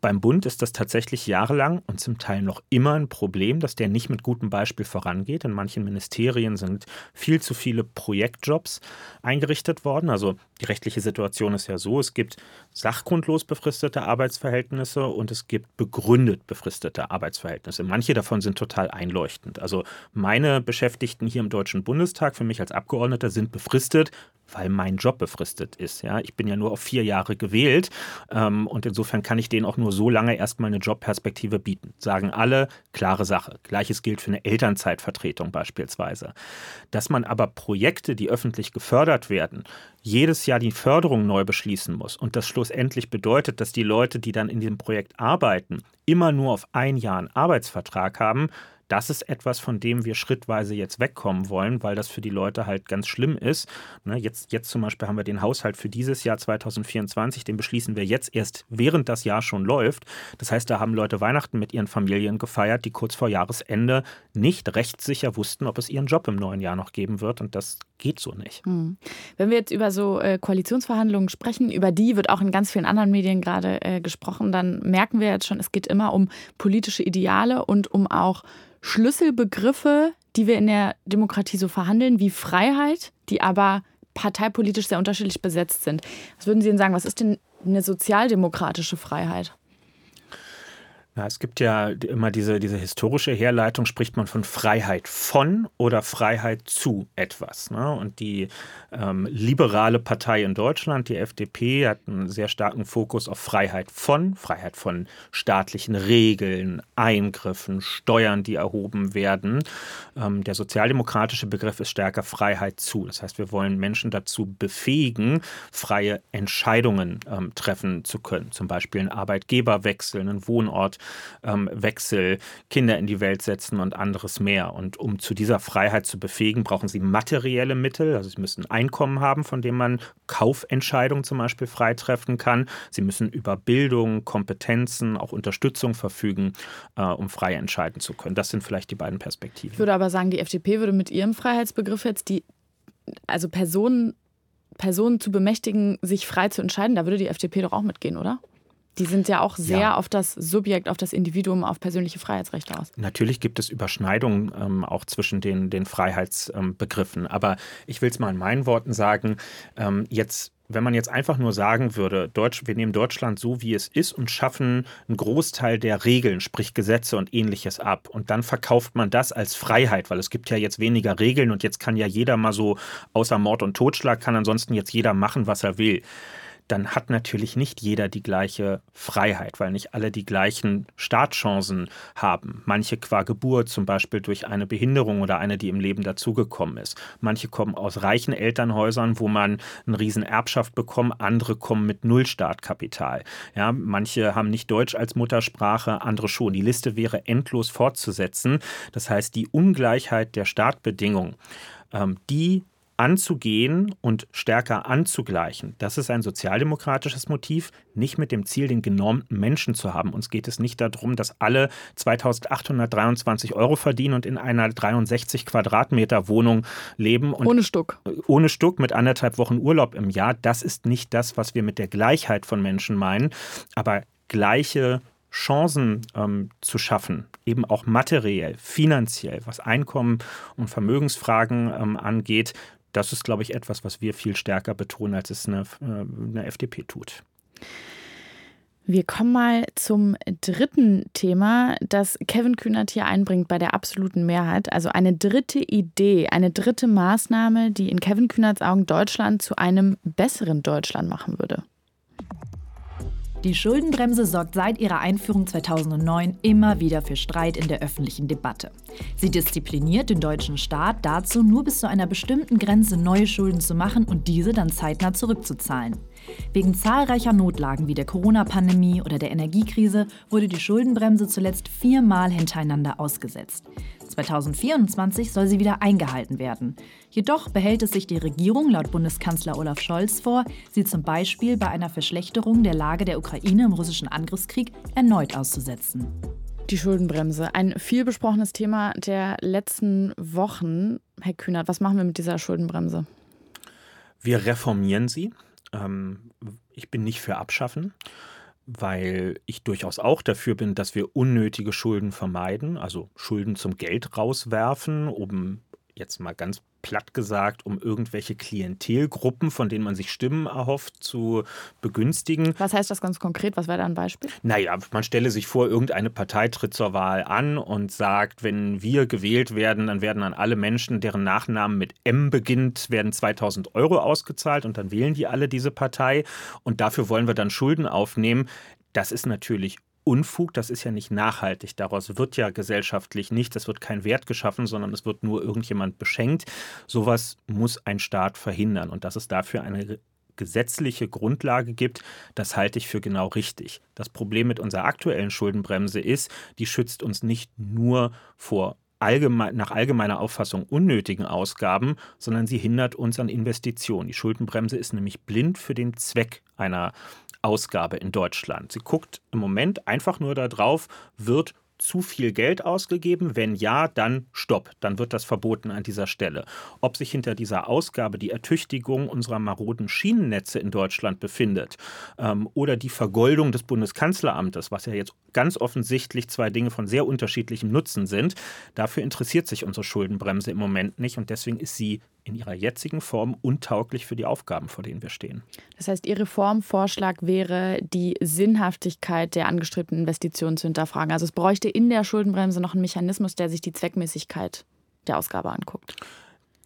Beim Bund ist das tatsächlich jahrelang und zum Teil noch immer ein Problem, dass der nicht mit gutem Beispiel vorangeht. In manchen Ministerien sind viel zu viele Projektjobs eingerichtet worden. Also die rechtliche Situation ist ja so, es gibt sachgrundlos befristete Arbeitsverhältnisse und es gibt begründet befristete Arbeitsverhältnisse. Manche davon sind total einleuchtend. Also meine Beschäftigten hier im Deutschen Bundestag, für mich als Abgeordneter, sind befristet, weil mein Job befristet ist. Ja, ich bin ja nur auf vier Jahre gewählt ähm, und insofern kann ich denen auch nur so lange erstmal eine Jobperspektive bieten. Sagen alle, klare Sache. Gleiches gilt für eine Elternzeitvertretung beispielsweise. Dass man aber Projekte, die öffentlich gefördert werden, jedes Jahr die Förderung neu beschließen muss und das schlussendlich bedeutet, dass die Leute, die dann in diesem Projekt arbeiten, immer nur auf ein Jahr einen Arbeitsvertrag haben, das ist etwas, von dem wir schrittweise jetzt wegkommen wollen, weil das für die Leute halt ganz schlimm ist. Ne, jetzt, jetzt zum Beispiel haben wir den Haushalt für dieses Jahr 2024, den beschließen wir jetzt erst, während das Jahr schon läuft. Das heißt, da haben Leute Weihnachten mit ihren Familien gefeiert, die kurz vor Jahresende nicht rechtssicher wussten, ob es ihren Job im neuen Jahr noch geben wird. Und das geht so nicht. Hm. Wenn wir jetzt über so äh, Koalitionsverhandlungen sprechen, über die wird auch in ganz vielen anderen Medien gerade äh, gesprochen, dann merken wir jetzt schon, es geht immer um politische Ideale und um auch Schlüsselbegriffe, die wir in der Demokratie so verhandeln, wie Freiheit, die aber parteipolitisch sehr unterschiedlich besetzt sind. Was würden Sie denn sagen, was ist denn eine sozialdemokratische Freiheit? Ja, es gibt ja immer diese, diese historische Herleitung, spricht man von Freiheit von oder Freiheit zu etwas. Ne? Und die ähm, liberale Partei in Deutschland, die FDP, hat einen sehr starken Fokus auf Freiheit von, Freiheit von staatlichen Regeln, Eingriffen, Steuern, die erhoben werden. Ähm, der sozialdemokratische Begriff ist stärker Freiheit zu. Das heißt, wir wollen Menschen dazu befähigen, freie Entscheidungen ähm, treffen zu können. Zum Beispiel einen Arbeitgeberwechsel, einen Wohnort Wechsel, Kinder in die Welt setzen und anderes mehr. Und um zu dieser Freiheit zu befähigen, brauchen sie materielle Mittel. Also sie müssen Einkommen haben, von dem man Kaufentscheidungen zum Beispiel frei treffen kann. Sie müssen über Bildung, Kompetenzen, auch Unterstützung verfügen, äh, um frei entscheiden zu können. Das sind vielleicht die beiden Perspektiven. Ich würde aber sagen, die FDP würde mit ihrem Freiheitsbegriff jetzt die, also Personen Personen zu bemächtigen, sich frei zu entscheiden, da würde die FDP doch auch mitgehen, oder? Die sind ja auch sehr ja. auf das Subjekt, auf das Individuum, auf persönliche Freiheitsrechte aus. Natürlich gibt es Überschneidungen ähm, auch zwischen den, den Freiheitsbegriffen. Ähm, Aber ich will es mal in meinen Worten sagen, ähm, jetzt wenn man jetzt einfach nur sagen würde, Deutsch, wir nehmen Deutschland so, wie es ist und schaffen einen Großteil der Regeln, sprich Gesetze und ähnliches ab. Und dann verkauft man das als Freiheit, weil es gibt ja jetzt weniger Regeln und jetzt kann ja jeder mal so, außer Mord und Totschlag, kann ansonsten jetzt jeder machen, was er will dann hat natürlich nicht jeder die gleiche Freiheit, weil nicht alle die gleichen Startchancen haben. Manche qua Geburt, zum Beispiel durch eine Behinderung oder eine, die im Leben dazugekommen ist. Manche kommen aus reichen Elternhäusern, wo man eine riesen Erbschaft bekommt, andere kommen mit Null Startkapital. Ja, manche haben nicht Deutsch als Muttersprache, andere schon. Die Liste wäre endlos fortzusetzen. Das heißt, die Ungleichheit der Startbedingungen, ähm, die anzugehen und stärker anzugleichen. Das ist ein sozialdemokratisches Motiv, nicht mit dem Ziel, den genormten Menschen zu haben. Uns geht es nicht darum, dass alle 2823 Euro verdienen und in einer 63 Quadratmeter Wohnung leben. ohne Stuck. Ohne Stuck mit anderthalb Wochen Urlaub im Jahr. Das ist nicht das, was wir mit der Gleichheit von Menschen meinen. Aber gleiche Chancen ähm, zu schaffen, eben auch materiell, finanziell, was Einkommen und Vermögensfragen ähm, angeht, das ist, glaube ich, etwas, was wir viel stärker betonen, als es eine, äh, eine FDP tut. Wir kommen mal zum dritten Thema, das Kevin Kühnert hier einbringt bei der absoluten Mehrheit. Also eine dritte Idee, eine dritte Maßnahme, die in Kevin Kühnerts Augen Deutschland zu einem besseren Deutschland machen würde. Die Schuldenbremse sorgt seit ihrer Einführung 2009 immer wieder für Streit in der öffentlichen Debatte. Sie diszipliniert den deutschen Staat dazu, nur bis zu einer bestimmten Grenze neue Schulden zu machen und diese dann zeitnah zurückzuzahlen. Wegen zahlreicher Notlagen wie der Corona-Pandemie oder der Energiekrise wurde die Schuldenbremse zuletzt viermal hintereinander ausgesetzt. 2024 soll sie wieder eingehalten werden. Jedoch behält es sich die Regierung laut Bundeskanzler Olaf Scholz vor, sie zum Beispiel bei einer Verschlechterung der Lage der Ukraine im russischen Angriffskrieg erneut auszusetzen. Die Schuldenbremse, ein viel besprochenes Thema der letzten Wochen. Herr Kühnert, was machen wir mit dieser Schuldenbremse? Wir reformieren sie. Ähm, ich bin nicht für Abschaffen weil ich durchaus auch dafür bin, dass wir unnötige Schulden vermeiden, also Schulden zum Geld rauswerfen, um jetzt mal ganz platt gesagt, um irgendwelche Klientelgruppen, von denen man sich Stimmen erhofft, zu begünstigen. Was heißt das ganz konkret? Was wäre da ein Beispiel? Naja, man stelle sich vor, irgendeine Partei tritt zur Wahl an und sagt, wenn wir gewählt werden, dann werden an alle Menschen, deren Nachnamen mit M beginnt, werden 2000 Euro ausgezahlt und dann wählen die alle diese Partei und dafür wollen wir dann Schulden aufnehmen. Das ist natürlich Unfug, das ist ja nicht nachhaltig. Daraus wird ja gesellschaftlich nichts, es wird kein Wert geschaffen, sondern es wird nur irgendjemand beschenkt. Sowas muss ein Staat verhindern und dass es dafür eine gesetzliche Grundlage gibt, das halte ich für genau richtig. Das Problem mit unserer aktuellen Schuldenbremse ist, die schützt uns nicht nur vor allgemein, nach allgemeiner Auffassung unnötigen Ausgaben, sondern sie hindert uns an Investitionen. Die Schuldenbremse ist nämlich blind für den Zweck einer Ausgabe in Deutschland. Sie guckt im Moment einfach nur darauf, wird zu viel Geld ausgegeben? Wenn ja, dann stopp. Dann wird das verboten an dieser Stelle. Ob sich hinter dieser Ausgabe die Ertüchtigung unserer maroden Schienennetze in Deutschland befindet ähm, oder die Vergoldung des Bundeskanzleramtes, was ja jetzt ganz offensichtlich zwei Dinge von sehr unterschiedlichem Nutzen sind, dafür interessiert sich unsere Schuldenbremse im Moment nicht und deswegen ist sie in ihrer jetzigen Form untauglich für die Aufgaben, vor denen wir stehen. Das heißt, Ihr Reformvorschlag wäre, die Sinnhaftigkeit der angestrebten Investitionen zu hinterfragen. Also es bräuchte in der Schuldenbremse noch einen Mechanismus, der sich die Zweckmäßigkeit der Ausgabe anguckt.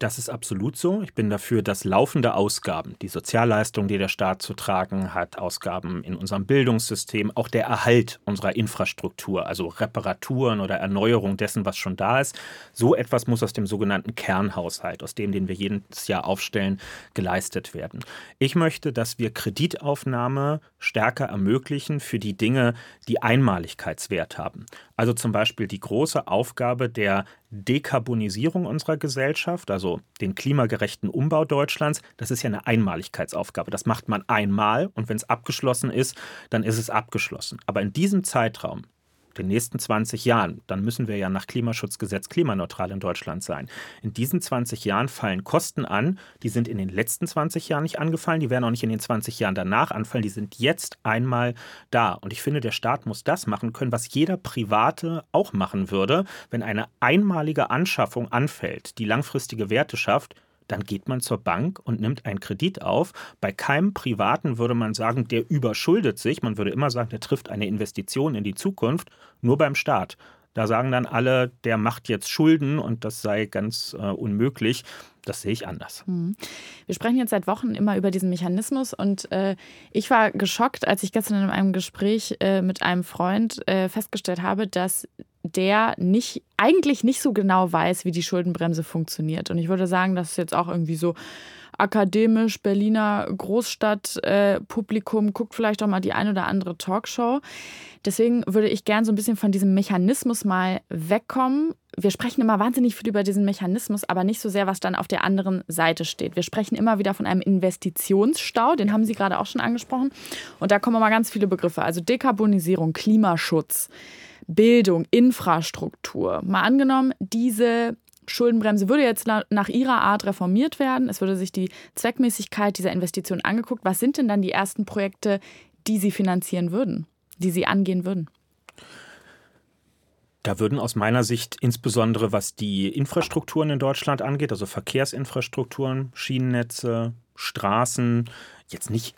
Das ist absolut so. Ich bin dafür, dass laufende Ausgaben, die Sozialleistung, die der Staat zu tragen hat, Ausgaben in unserem Bildungssystem, auch der Erhalt unserer Infrastruktur, also Reparaturen oder Erneuerung dessen, was schon da ist, so etwas muss aus dem sogenannten Kernhaushalt, aus dem, den wir jedes Jahr aufstellen, geleistet werden. Ich möchte, dass wir Kreditaufnahme stärker ermöglichen für die Dinge, die Einmaligkeitswert haben. Also zum Beispiel die große Aufgabe der Dekarbonisierung unserer Gesellschaft, also den klimagerechten Umbau Deutschlands, das ist ja eine Einmaligkeitsaufgabe. Das macht man einmal und wenn es abgeschlossen ist, dann ist es abgeschlossen. Aber in diesem Zeitraum, den nächsten 20 Jahren, dann müssen wir ja nach Klimaschutzgesetz klimaneutral in Deutschland sein. In diesen 20 Jahren fallen Kosten an, die sind in den letzten 20 Jahren nicht angefallen, die werden auch nicht in den 20 Jahren danach anfallen, die sind jetzt einmal da. Und ich finde, der Staat muss das machen können, was jeder Private auch machen würde, wenn eine einmalige Anschaffung anfällt, die langfristige Werte schafft dann geht man zur Bank und nimmt einen Kredit auf. Bei keinem Privaten würde man sagen, der überschuldet sich. Man würde immer sagen, der trifft eine Investition in die Zukunft. Nur beim Staat. Da sagen dann alle, der macht jetzt Schulden und das sei ganz äh, unmöglich. Das sehe ich anders. Hm. Wir sprechen jetzt seit Wochen immer über diesen Mechanismus und äh, ich war geschockt, als ich gestern in einem Gespräch äh, mit einem Freund äh, festgestellt habe, dass der nicht, eigentlich nicht so genau weiß, wie die Schuldenbremse funktioniert. Und ich würde sagen, das ist jetzt auch irgendwie so akademisch Berliner Großstadtpublikum, äh, guckt vielleicht auch mal die ein oder andere Talkshow. Deswegen würde ich gern so ein bisschen von diesem Mechanismus mal wegkommen. Wir sprechen immer wahnsinnig viel über diesen Mechanismus, aber nicht so sehr, was dann auf der anderen Seite steht. Wir sprechen immer wieder von einem Investitionsstau, den haben Sie gerade auch schon angesprochen. Und da kommen mal ganz viele Begriffe. Also Dekarbonisierung, Klimaschutz. Bildung, Infrastruktur. Mal angenommen, diese Schuldenbremse würde jetzt nach ihrer Art reformiert werden. Es würde sich die Zweckmäßigkeit dieser Investition angeguckt. Was sind denn dann die ersten Projekte, die Sie finanzieren würden, die Sie angehen würden? Da würden aus meiner Sicht insbesondere was die Infrastrukturen in Deutschland angeht, also Verkehrsinfrastrukturen, Schienennetze, Straßen, jetzt nicht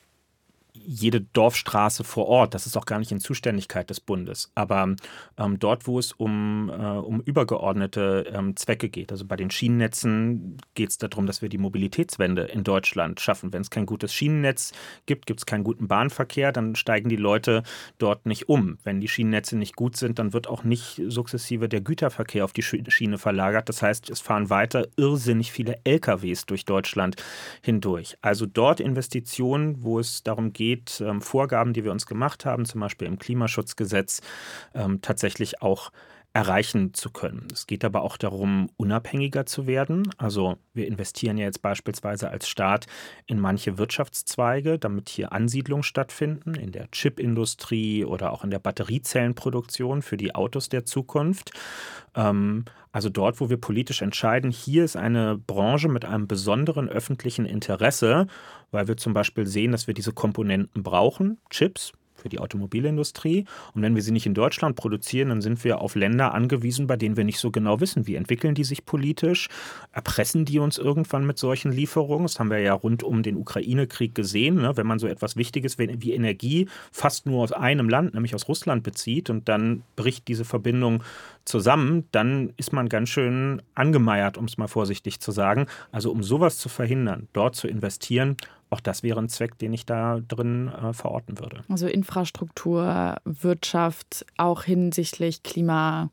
jede Dorfstraße vor Ort. Das ist auch gar nicht in Zuständigkeit des Bundes. Aber ähm, dort, wo es um, äh, um übergeordnete ähm, Zwecke geht, also bei den Schienennetzen geht es darum, dass wir die Mobilitätswende in Deutschland schaffen. Wenn es kein gutes Schienennetz gibt, gibt es keinen guten Bahnverkehr, dann steigen die Leute dort nicht um. Wenn die Schienennetze nicht gut sind, dann wird auch nicht sukzessive der Güterverkehr auf die Schiene verlagert. Das heißt, es fahren weiter irrsinnig viele LKWs durch Deutschland hindurch. Also dort Investitionen, wo es darum geht, geht, ähm, Vorgaben, die wir uns gemacht haben, zum Beispiel im Klimaschutzgesetz, ähm, tatsächlich auch erreichen zu können. Es geht aber auch darum, unabhängiger zu werden. Also wir investieren ja jetzt beispielsweise als Staat in manche Wirtschaftszweige, damit hier Ansiedlungen stattfinden, in der Chipindustrie oder auch in der Batteriezellenproduktion für die Autos der Zukunft. Ähm, also dort, wo wir politisch entscheiden, hier ist eine Branche mit einem besonderen öffentlichen Interesse, weil wir zum Beispiel sehen, dass wir diese Komponenten brauchen, Chips, für die Automobilindustrie. Und wenn wir sie nicht in Deutschland produzieren, dann sind wir auf Länder angewiesen, bei denen wir nicht so genau wissen, wie entwickeln die sich politisch, erpressen die uns irgendwann mit solchen Lieferungen. Das haben wir ja rund um den Ukraine-Krieg gesehen. Ne? Wenn man so etwas Wichtiges wie Energie fast nur aus einem Land, nämlich aus Russland, bezieht und dann bricht diese Verbindung zusammen, dann ist man ganz schön angemeiert, um es mal vorsichtig zu sagen. Also um sowas zu verhindern, dort zu investieren, auch das wäre ein Zweck, den ich da drin äh, verorten würde. Also Infrastruktur, Wirtschaft, auch hinsichtlich Klima,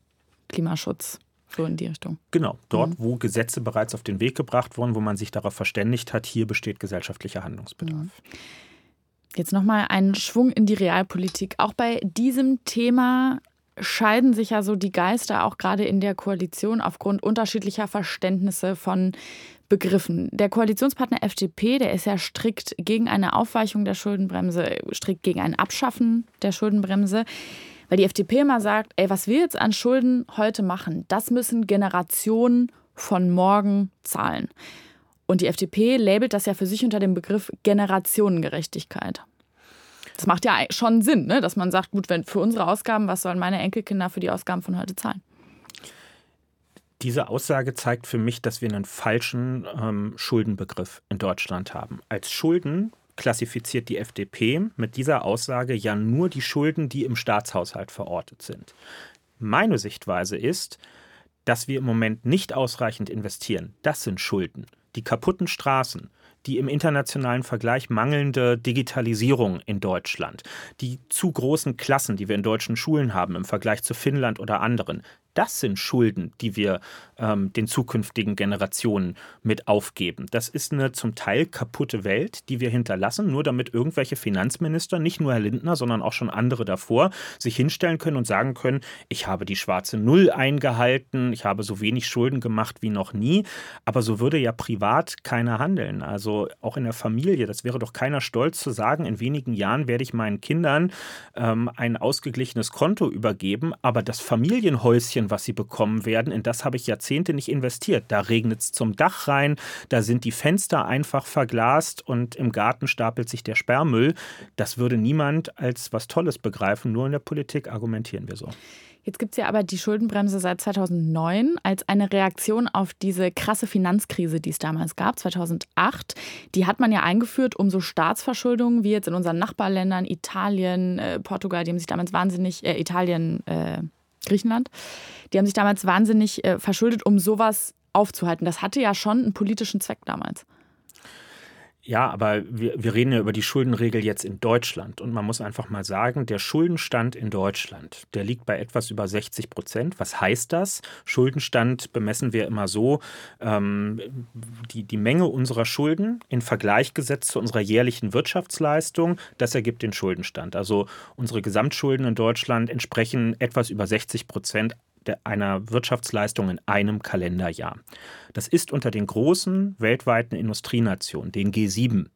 Klimaschutz. So in die Richtung. Genau, dort, mhm. wo Gesetze bereits auf den Weg gebracht wurden, wo man sich darauf verständigt hat, hier besteht gesellschaftlicher Handlungsbedarf. Mhm. Jetzt nochmal einen Schwung in die Realpolitik. Auch bei diesem Thema scheiden sich ja so die Geister auch gerade in der Koalition aufgrund unterschiedlicher Verständnisse von Begriffen. Der Koalitionspartner FDP, der ist ja strikt gegen eine Aufweichung der Schuldenbremse, strikt gegen ein Abschaffen der Schuldenbremse. Weil die FDP immer sagt, ey, was wir jetzt an Schulden heute machen, das müssen Generationen von morgen zahlen. Und die FDP labelt das ja für sich unter dem Begriff Generationengerechtigkeit. Das macht ja schon Sinn, ne? dass man sagt, gut, wenn für unsere Ausgaben, was sollen meine Enkelkinder für die Ausgaben von heute zahlen? Diese Aussage zeigt für mich, dass wir einen falschen ähm, Schuldenbegriff in Deutschland haben. Als Schulden klassifiziert die FDP mit dieser Aussage ja nur die Schulden, die im Staatshaushalt verortet sind. Meine Sichtweise ist, dass wir im Moment nicht ausreichend investieren. Das sind Schulden. Die kaputten Straßen, die im internationalen Vergleich mangelnde Digitalisierung in Deutschland, die zu großen Klassen, die wir in deutschen Schulen haben im Vergleich zu Finnland oder anderen, das sind Schulden, die wir ähm, den zukünftigen Generationen mit aufgeben. Das ist eine zum Teil kaputte Welt, die wir hinterlassen, nur damit irgendwelche Finanzminister, nicht nur Herr Lindner, sondern auch schon andere davor, sich hinstellen können und sagen können, ich habe die schwarze Null eingehalten, ich habe so wenig Schulden gemacht wie noch nie. Aber so würde ja privat keiner handeln. Also auch in der Familie, das wäre doch keiner stolz zu sagen, in wenigen Jahren werde ich meinen Kindern ähm, ein ausgeglichenes Konto übergeben, aber das Familienhäuschen Häuschen, was sie bekommen werden, in das habe ich Jahrzehnte nicht investiert. Da regnet es zum Dach rein, da sind die Fenster einfach verglast und im Garten stapelt sich der Sperrmüll. Das würde niemand als was Tolles begreifen, nur in der Politik argumentieren wir so. Jetzt gibt es ja aber die Schuldenbremse seit 2009 als eine Reaktion auf diese krasse Finanzkrise, die es damals gab, 2008. Die hat man ja eingeführt, um so Staatsverschuldungen wie jetzt in unseren Nachbarländern, Italien, äh, Portugal, die haben sich damals wahnsinnig, äh, Italien, äh, Griechenland. Die haben sich damals wahnsinnig äh, verschuldet, um sowas aufzuhalten. Das hatte ja schon einen politischen Zweck damals. Ja, aber wir, wir reden ja über die Schuldenregel jetzt in Deutschland. Und man muss einfach mal sagen, der Schuldenstand in Deutschland, der liegt bei etwas über 60 Prozent. Was heißt das? Schuldenstand bemessen wir immer so, ähm, die, die Menge unserer Schulden in Vergleich gesetzt zu unserer jährlichen Wirtschaftsleistung, das ergibt den Schuldenstand. Also unsere Gesamtschulden in Deutschland entsprechen etwas über 60 Prozent einer Wirtschaftsleistung in einem Kalenderjahr. Das ist unter den großen weltweiten Industrienationen, den G7,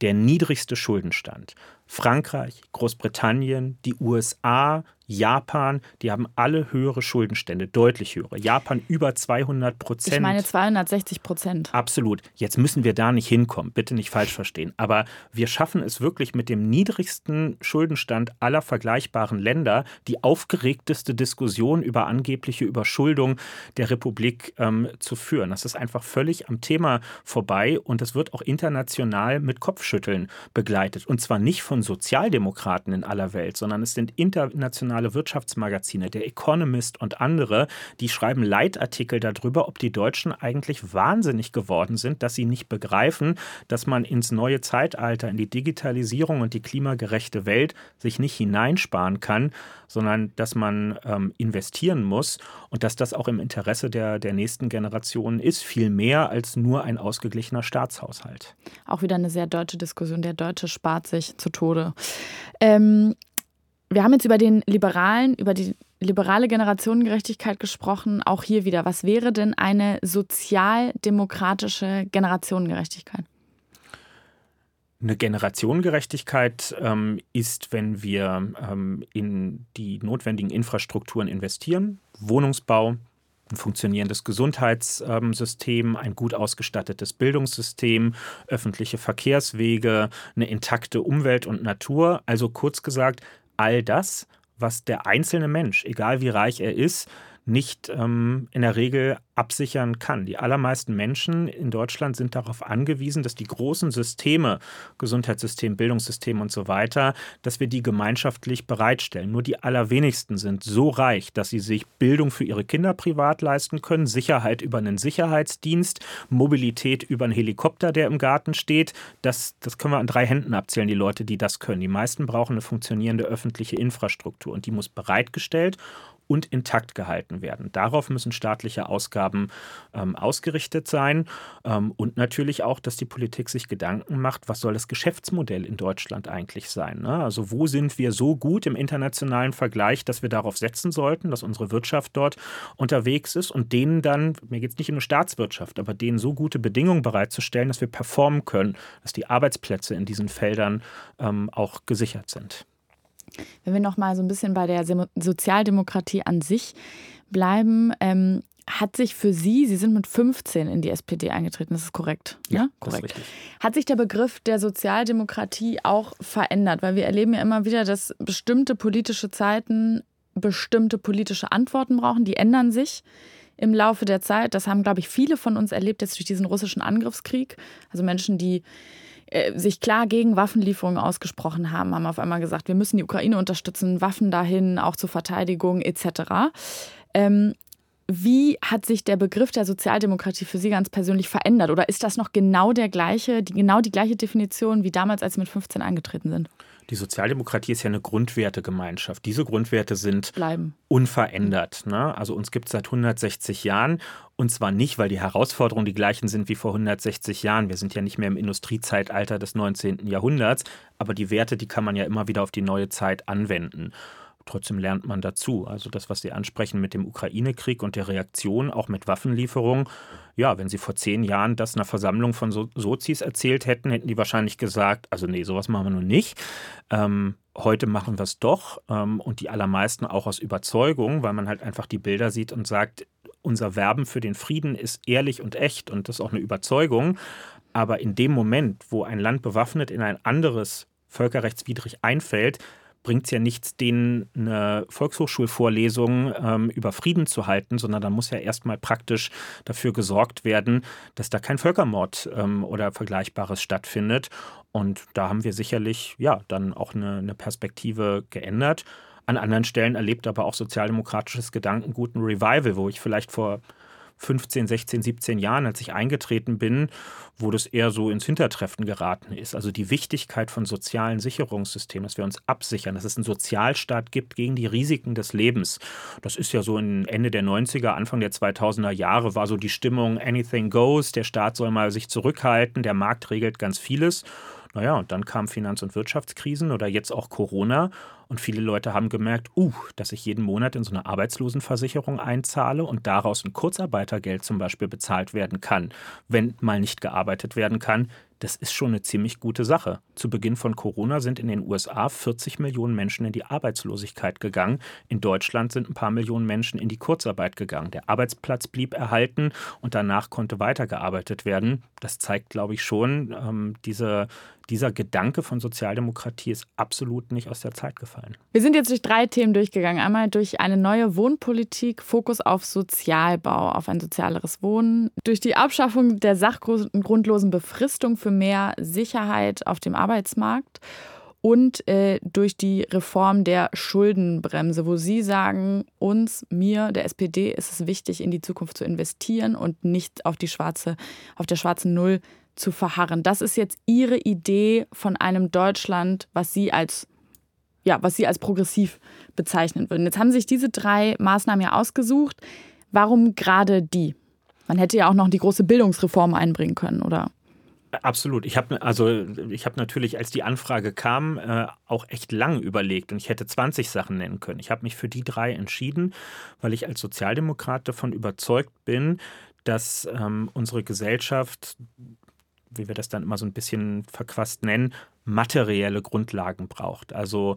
der niedrigste Schuldenstand. Frankreich, Großbritannien, die USA, Japan, die haben alle höhere Schuldenstände, deutlich höhere. Japan über 200 Prozent. Ich meine 260 Prozent. Absolut. Jetzt müssen wir da nicht hinkommen, bitte nicht falsch verstehen. Aber wir schaffen es wirklich mit dem niedrigsten Schuldenstand aller vergleichbaren Länder, die aufgeregteste Diskussion über angebliche Überschuldung der Republik ähm, zu führen. Das ist einfach völlig am Thema vorbei und es wird auch international mit Kopfschütteln begleitet. Und zwar nicht von Sozialdemokraten in aller Welt, sondern es sind international internationale Wirtschaftsmagazine, der Economist und andere, die schreiben Leitartikel darüber, ob die Deutschen eigentlich wahnsinnig geworden sind, dass sie nicht begreifen, dass man ins neue Zeitalter, in die Digitalisierung und die klimagerechte Welt sich nicht hineinsparen kann, sondern dass man ähm, investieren muss und dass das auch im Interesse der, der nächsten Generationen ist, viel mehr als nur ein ausgeglichener Staatshaushalt. Auch wieder eine sehr deutsche Diskussion. Der Deutsche spart sich zu Tode. Ähm, wir haben jetzt über den liberalen, über die liberale Generationengerechtigkeit gesprochen. Auch hier wieder, was wäre denn eine sozialdemokratische Generationengerechtigkeit? Eine Generationengerechtigkeit ähm, ist, wenn wir ähm, in die notwendigen Infrastrukturen investieren, Wohnungsbau, ein funktionierendes Gesundheitssystem, ein gut ausgestattetes Bildungssystem, öffentliche Verkehrswege, eine intakte Umwelt und Natur. Also kurz gesagt, all das, was der einzelne Mensch, egal wie reich er ist, nicht ähm, in der Regel absichern kann. Die allermeisten Menschen in Deutschland sind darauf angewiesen, dass die großen Systeme, Gesundheitssystem, Bildungssystem und so weiter, dass wir die gemeinschaftlich bereitstellen. Nur die allerwenigsten sind so reich, dass sie sich Bildung für ihre Kinder privat leisten können, Sicherheit über einen Sicherheitsdienst, Mobilität über einen Helikopter, der im Garten steht. Das, das können wir an drei Händen abzählen, die Leute, die das können. Die meisten brauchen eine funktionierende öffentliche Infrastruktur und die muss bereitgestellt und intakt gehalten werden. Darauf müssen staatliche Ausgaben ähm, ausgerichtet sein ähm, und natürlich auch, dass die Politik sich Gedanken macht, was soll das Geschäftsmodell in Deutschland eigentlich sein. Ne? Also wo sind wir so gut im internationalen Vergleich, dass wir darauf setzen sollten, dass unsere Wirtschaft dort unterwegs ist und denen dann, mir geht es nicht um eine Staatswirtschaft, aber denen so gute Bedingungen bereitzustellen, dass wir performen können, dass die Arbeitsplätze in diesen Feldern ähm, auch gesichert sind. Wenn wir noch mal so ein bisschen bei der Sozialdemokratie an sich bleiben, ähm, hat sich für Sie, Sie sind mit 15 in die SPD eingetreten, das ist korrekt. Ja, ne? korrekt. Hat sich der Begriff der Sozialdemokratie auch verändert? Weil wir erleben ja immer wieder, dass bestimmte politische Zeiten bestimmte politische Antworten brauchen, die ändern sich im Laufe der Zeit. Das haben, glaube ich, viele von uns erlebt jetzt durch diesen russischen Angriffskrieg. Also Menschen, die äh, sich klar gegen Waffenlieferungen ausgesprochen haben, haben auf einmal gesagt, wir müssen die Ukraine unterstützen, Waffen dahin, auch zur Verteidigung etc. Ähm, wie hat sich der Begriff der Sozialdemokratie für Sie ganz persönlich verändert? Oder ist das noch genau der gleiche, die, genau die gleiche Definition wie damals, als Sie mit 15 eingetreten sind? Die Sozialdemokratie ist ja eine Grundwertegemeinschaft. Diese Grundwerte sind Bleiben. unverändert. Ne? Also uns gibt es seit 160 Jahren. Und zwar nicht, weil die Herausforderungen die gleichen sind wie vor 160 Jahren. Wir sind ja nicht mehr im Industriezeitalter des 19. Jahrhunderts. Aber die Werte, die kann man ja immer wieder auf die neue Zeit anwenden. Trotzdem lernt man dazu. Also das, was Sie ansprechen mit dem Ukraine-Krieg und der Reaktion, auch mit Waffenlieferungen. Ja, wenn Sie vor zehn Jahren das einer Versammlung von so Sozis erzählt hätten, hätten die wahrscheinlich gesagt, also nee, sowas machen wir nun nicht. Ähm, heute machen wir es doch ähm, und die allermeisten auch aus Überzeugung, weil man halt einfach die Bilder sieht und sagt, unser Werben für den Frieden ist ehrlich und echt und das ist auch eine Überzeugung. Aber in dem Moment, wo ein Land bewaffnet in ein anderes völkerrechtswidrig einfällt, bringt es ja nichts, denen eine Volkshochschulvorlesung ähm, über Frieden zu halten, sondern da muss ja erstmal praktisch dafür gesorgt werden, dass da kein Völkermord ähm, oder Vergleichbares stattfindet. Und da haben wir sicherlich ja dann auch eine, eine Perspektive geändert. An anderen Stellen erlebt aber auch sozialdemokratisches Gedankengut ein Revival, wo ich vielleicht vor 15, 16, 17 Jahren, als ich eingetreten bin, wo das eher so ins Hintertreffen geraten ist. Also die Wichtigkeit von sozialen Sicherungssystemen, dass wir uns absichern, dass es einen Sozialstaat gibt gegen die Risiken des Lebens. Das ist ja so Ende der 90er, Anfang der 2000er Jahre war so die Stimmung, anything goes, der Staat soll mal sich zurückhalten, der Markt regelt ganz vieles. Naja, und dann kamen Finanz- und Wirtschaftskrisen oder jetzt auch Corona. Und viele Leute haben gemerkt, uh, dass ich jeden Monat in so eine Arbeitslosenversicherung einzahle und daraus ein Kurzarbeitergeld zum Beispiel bezahlt werden kann, wenn mal nicht gearbeitet werden kann. Das ist schon eine ziemlich gute Sache. Zu Beginn von Corona sind in den USA 40 Millionen Menschen in die Arbeitslosigkeit gegangen. In Deutschland sind ein paar Millionen Menschen in die Kurzarbeit gegangen. Der Arbeitsplatz blieb erhalten und danach konnte weitergearbeitet werden. Das zeigt, glaube ich, schon, ähm, diese, dieser Gedanke von Sozialdemokratie ist absolut nicht aus der Zeit gefallen. Wir sind jetzt durch drei Themen durchgegangen. Einmal durch eine neue Wohnpolitik, Fokus auf Sozialbau, auf ein sozialeres Wohnen, durch die Abschaffung der sachgrundlosen Befristung für mehr Sicherheit auf dem Arbeitsmarkt und äh, durch die Reform der Schuldenbremse, wo Sie sagen, uns, mir, der SPD ist es wichtig, in die Zukunft zu investieren und nicht auf die schwarze, auf der schwarzen Null zu verharren. Das ist jetzt Ihre Idee von einem Deutschland, was Sie als ja, was Sie als progressiv bezeichnen würden. Jetzt haben sich diese drei Maßnahmen ja ausgesucht. Warum gerade die? Man hätte ja auch noch die große Bildungsreform einbringen können, oder? Absolut. Ich habe also ich natürlich, als die Anfrage kam, äh, auch echt lang überlegt und ich hätte 20 Sachen nennen können. Ich habe mich für die drei entschieden, weil ich als Sozialdemokrat davon überzeugt bin, dass ähm, unsere Gesellschaft wie wir das dann immer so ein bisschen verquast nennen, materielle Grundlagen braucht. Also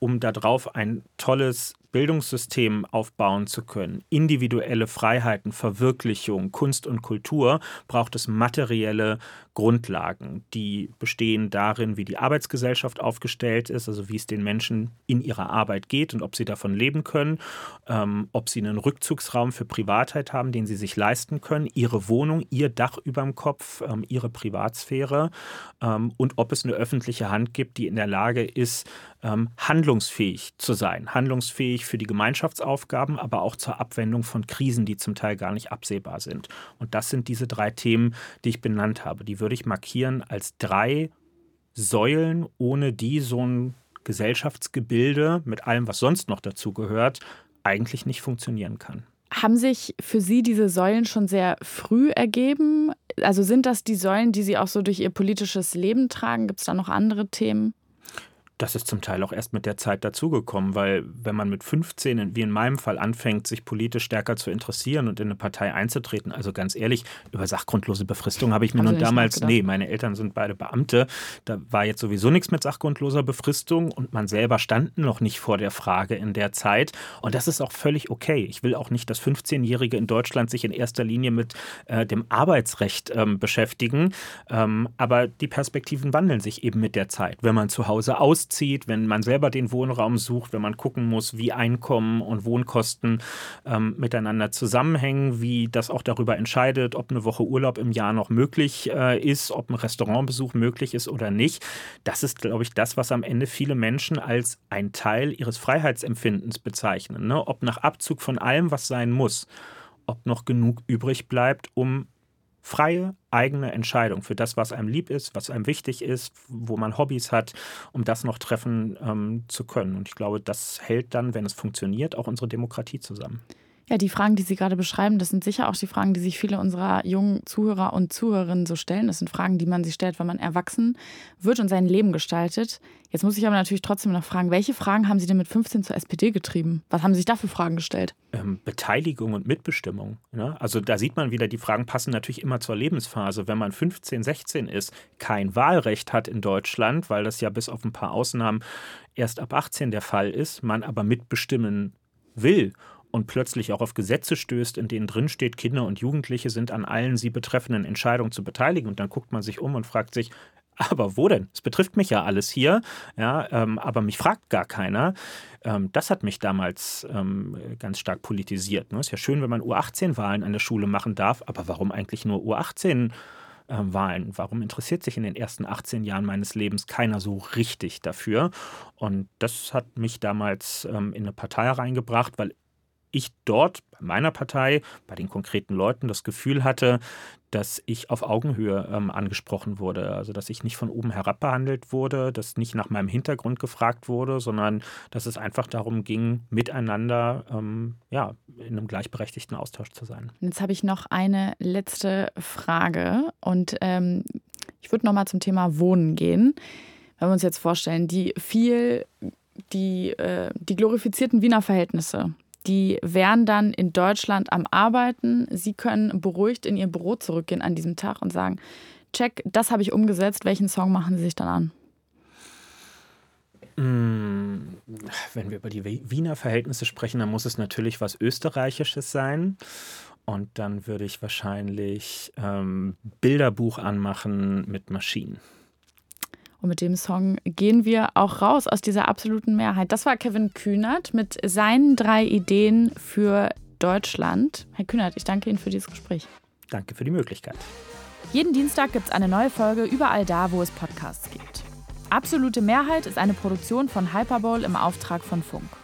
um darauf ein tolles Bildungssystem aufbauen zu können, individuelle Freiheiten, Verwirklichung, Kunst und Kultur, braucht es materielle Grundlagen, die bestehen darin, wie die Arbeitsgesellschaft aufgestellt ist, also wie es den Menschen in ihrer Arbeit geht und ob sie davon leben können, ähm, ob sie einen Rückzugsraum für Privatheit haben, den sie sich leisten können, ihre Wohnung, ihr Dach über dem Kopf, ähm, ihre Privatsphäre ähm, und ob es eine öffentliche Hand gibt, die in der Lage ist, ähm, handlungsfähig zu sein, handlungsfähig für die Gemeinschaftsaufgaben, aber auch zur Abwendung von Krisen, die zum Teil gar nicht absehbar sind. Und das sind diese drei Themen, die ich benannt habe. Die würde ich markieren als drei Säulen, ohne die so ein Gesellschaftsgebilde mit allem, was sonst noch dazu gehört, eigentlich nicht funktionieren kann. Haben sich für Sie diese Säulen schon sehr früh ergeben? Also sind das die Säulen, die Sie auch so durch Ihr politisches Leben tragen? Gibt es da noch andere Themen? Das ist zum Teil auch erst mit der Zeit dazugekommen, weil wenn man mit 15, wie in meinem Fall, anfängt, sich politisch stärker zu interessieren und in eine Partei einzutreten, also ganz ehrlich, über sachgrundlose Befristung habe ich mir nun damals, nee, meine Eltern sind beide Beamte, da war jetzt sowieso nichts mit sachgrundloser Befristung und man selber stand noch nicht vor der Frage in der Zeit und das ist auch völlig okay. Ich will auch nicht, dass 15-Jährige in Deutschland sich in erster Linie mit äh, dem Arbeitsrecht ähm, beschäftigen, ähm, aber die Perspektiven wandeln sich eben mit der Zeit. Wenn man zu Hause aus zieht, wenn man selber den Wohnraum sucht, wenn man gucken muss, wie Einkommen und Wohnkosten ähm, miteinander zusammenhängen, wie das auch darüber entscheidet, ob eine Woche Urlaub im Jahr noch möglich äh, ist, ob ein Restaurantbesuch möglich ist oder nicht. Das ist, glaube ich, das, was am Ende viele Menschen als ein Teil ihres Freiheitsempfindens bezeichnen. Ne? Ob nach Abzug von allem, was sein muss, ob noch genug übrig bleibt, um freie eigene Entscheidung für das, was einem lieb ist, was einem wichtig ist, wo man Hobbys hat, um das noch treffen ähm, zu können. Und ich glaube, das hält dann, wenn es funktioniert, auch unsere Demokratie zusammen. Ja, die Fragen, die Sie gerade beschreiben, das sind sicher auch die Fragen, die sich viele unserer jungen Zuhörer und Zuhörerinnen so stellen. Das sind Fragen, die man sich stellt, wenn man erwachsen wird und sein Leben gestaltet. Jetzt muss ich aber natürlich trotzdem noch fragen, welche Fragen haben Sie denn mit 15 zur SPD getrieben? Was haben Sie sich da für Fragen gestellt? Ähm, Beteiligung und Mitbestimmung. Ne? Also da sieht man wieder, die Fragen passen natürlich immer zur Lebensphase. Wenn man 15, 16 ist, kein Wahlrecht hat in Deutschland, weil das ja bis auf ein paar Ausnahmen erst ab 18 der Fall ist, man aber mitbestimmen will und plötzlich auch auf Gesetze stößt, in denen drin steht, Kinder und Jugendliche sind an allen sie betreffenden Entscheidungen zu beteiligen. Und dann guckt man sich um und fragt sich, aber wo denn? Es betrifft mich ja alles hier, ja, ähm, aber mich fragt gar keiner. Ähm, das hat mich damals ähm, ganz stark politisiert. Ne? Ist ja schön, wenn man U18-Wahlen an der Schule machen darf, aber warum eigentlich nur U18? Ähm, Wahlen. Warum interessiert sich in den ersten 18 Jahren meines Lebens keiner so richtig dafür? Und das hat mich damals ähm, in eine Partei reingebracht, weil ich dort bei meiner Partei, bei den konkreten Leuten das Gefühl hatte, dass ich auf Augenhöhe ähm, angesprochen wurde. Also dass ich nicht von oben herab behandelt wurde, dass nicht nach meinem Hintergrund gefragt wurde, sondern dass es einfach darum ging, miteinander ähm, ja, in einem gleichberechtigten Austausch zu sein. Jetzt habe ich noch eine letzte Frage und ähm, ich würde nochmal zum Thema Wohnen gehen. Wenn wir uns jetzt vorstellen, die viel, die, äh, die glorifizierten Wiener Verhältnisse, die wären dann in Deutschland am Arbeiten. Sie können beruhigt in ihr Büro zurückgehen an diesem Tag und sagen, check, das habe ich umgesetzt. Welchen Song machen Sie sich dann an? Mm, wenn wir über die Wiener Verhältnisse sprechen, dann muss es natürlich was Österreichisches sein. Und dann würde ich wahrscheinlich ähm, Bilderbuch anmachen mit Maschinen. Und mit dem Song gehen wir auch raus aus dieser absoluten Mehrheit. Das war Kevin Kühnert mit seinen drei Ideen für Deutschland. Herr Kühnert, ich danke Ihnen für dieses Gespräch. Danke für die Möglichkeit. Jeden Dienstag gibt es eine neue Folge überall da, wo es Podcasts gibt. Absolute Mehrheit ist eine Produktion von Hyperbowl im Auftrag von Funk.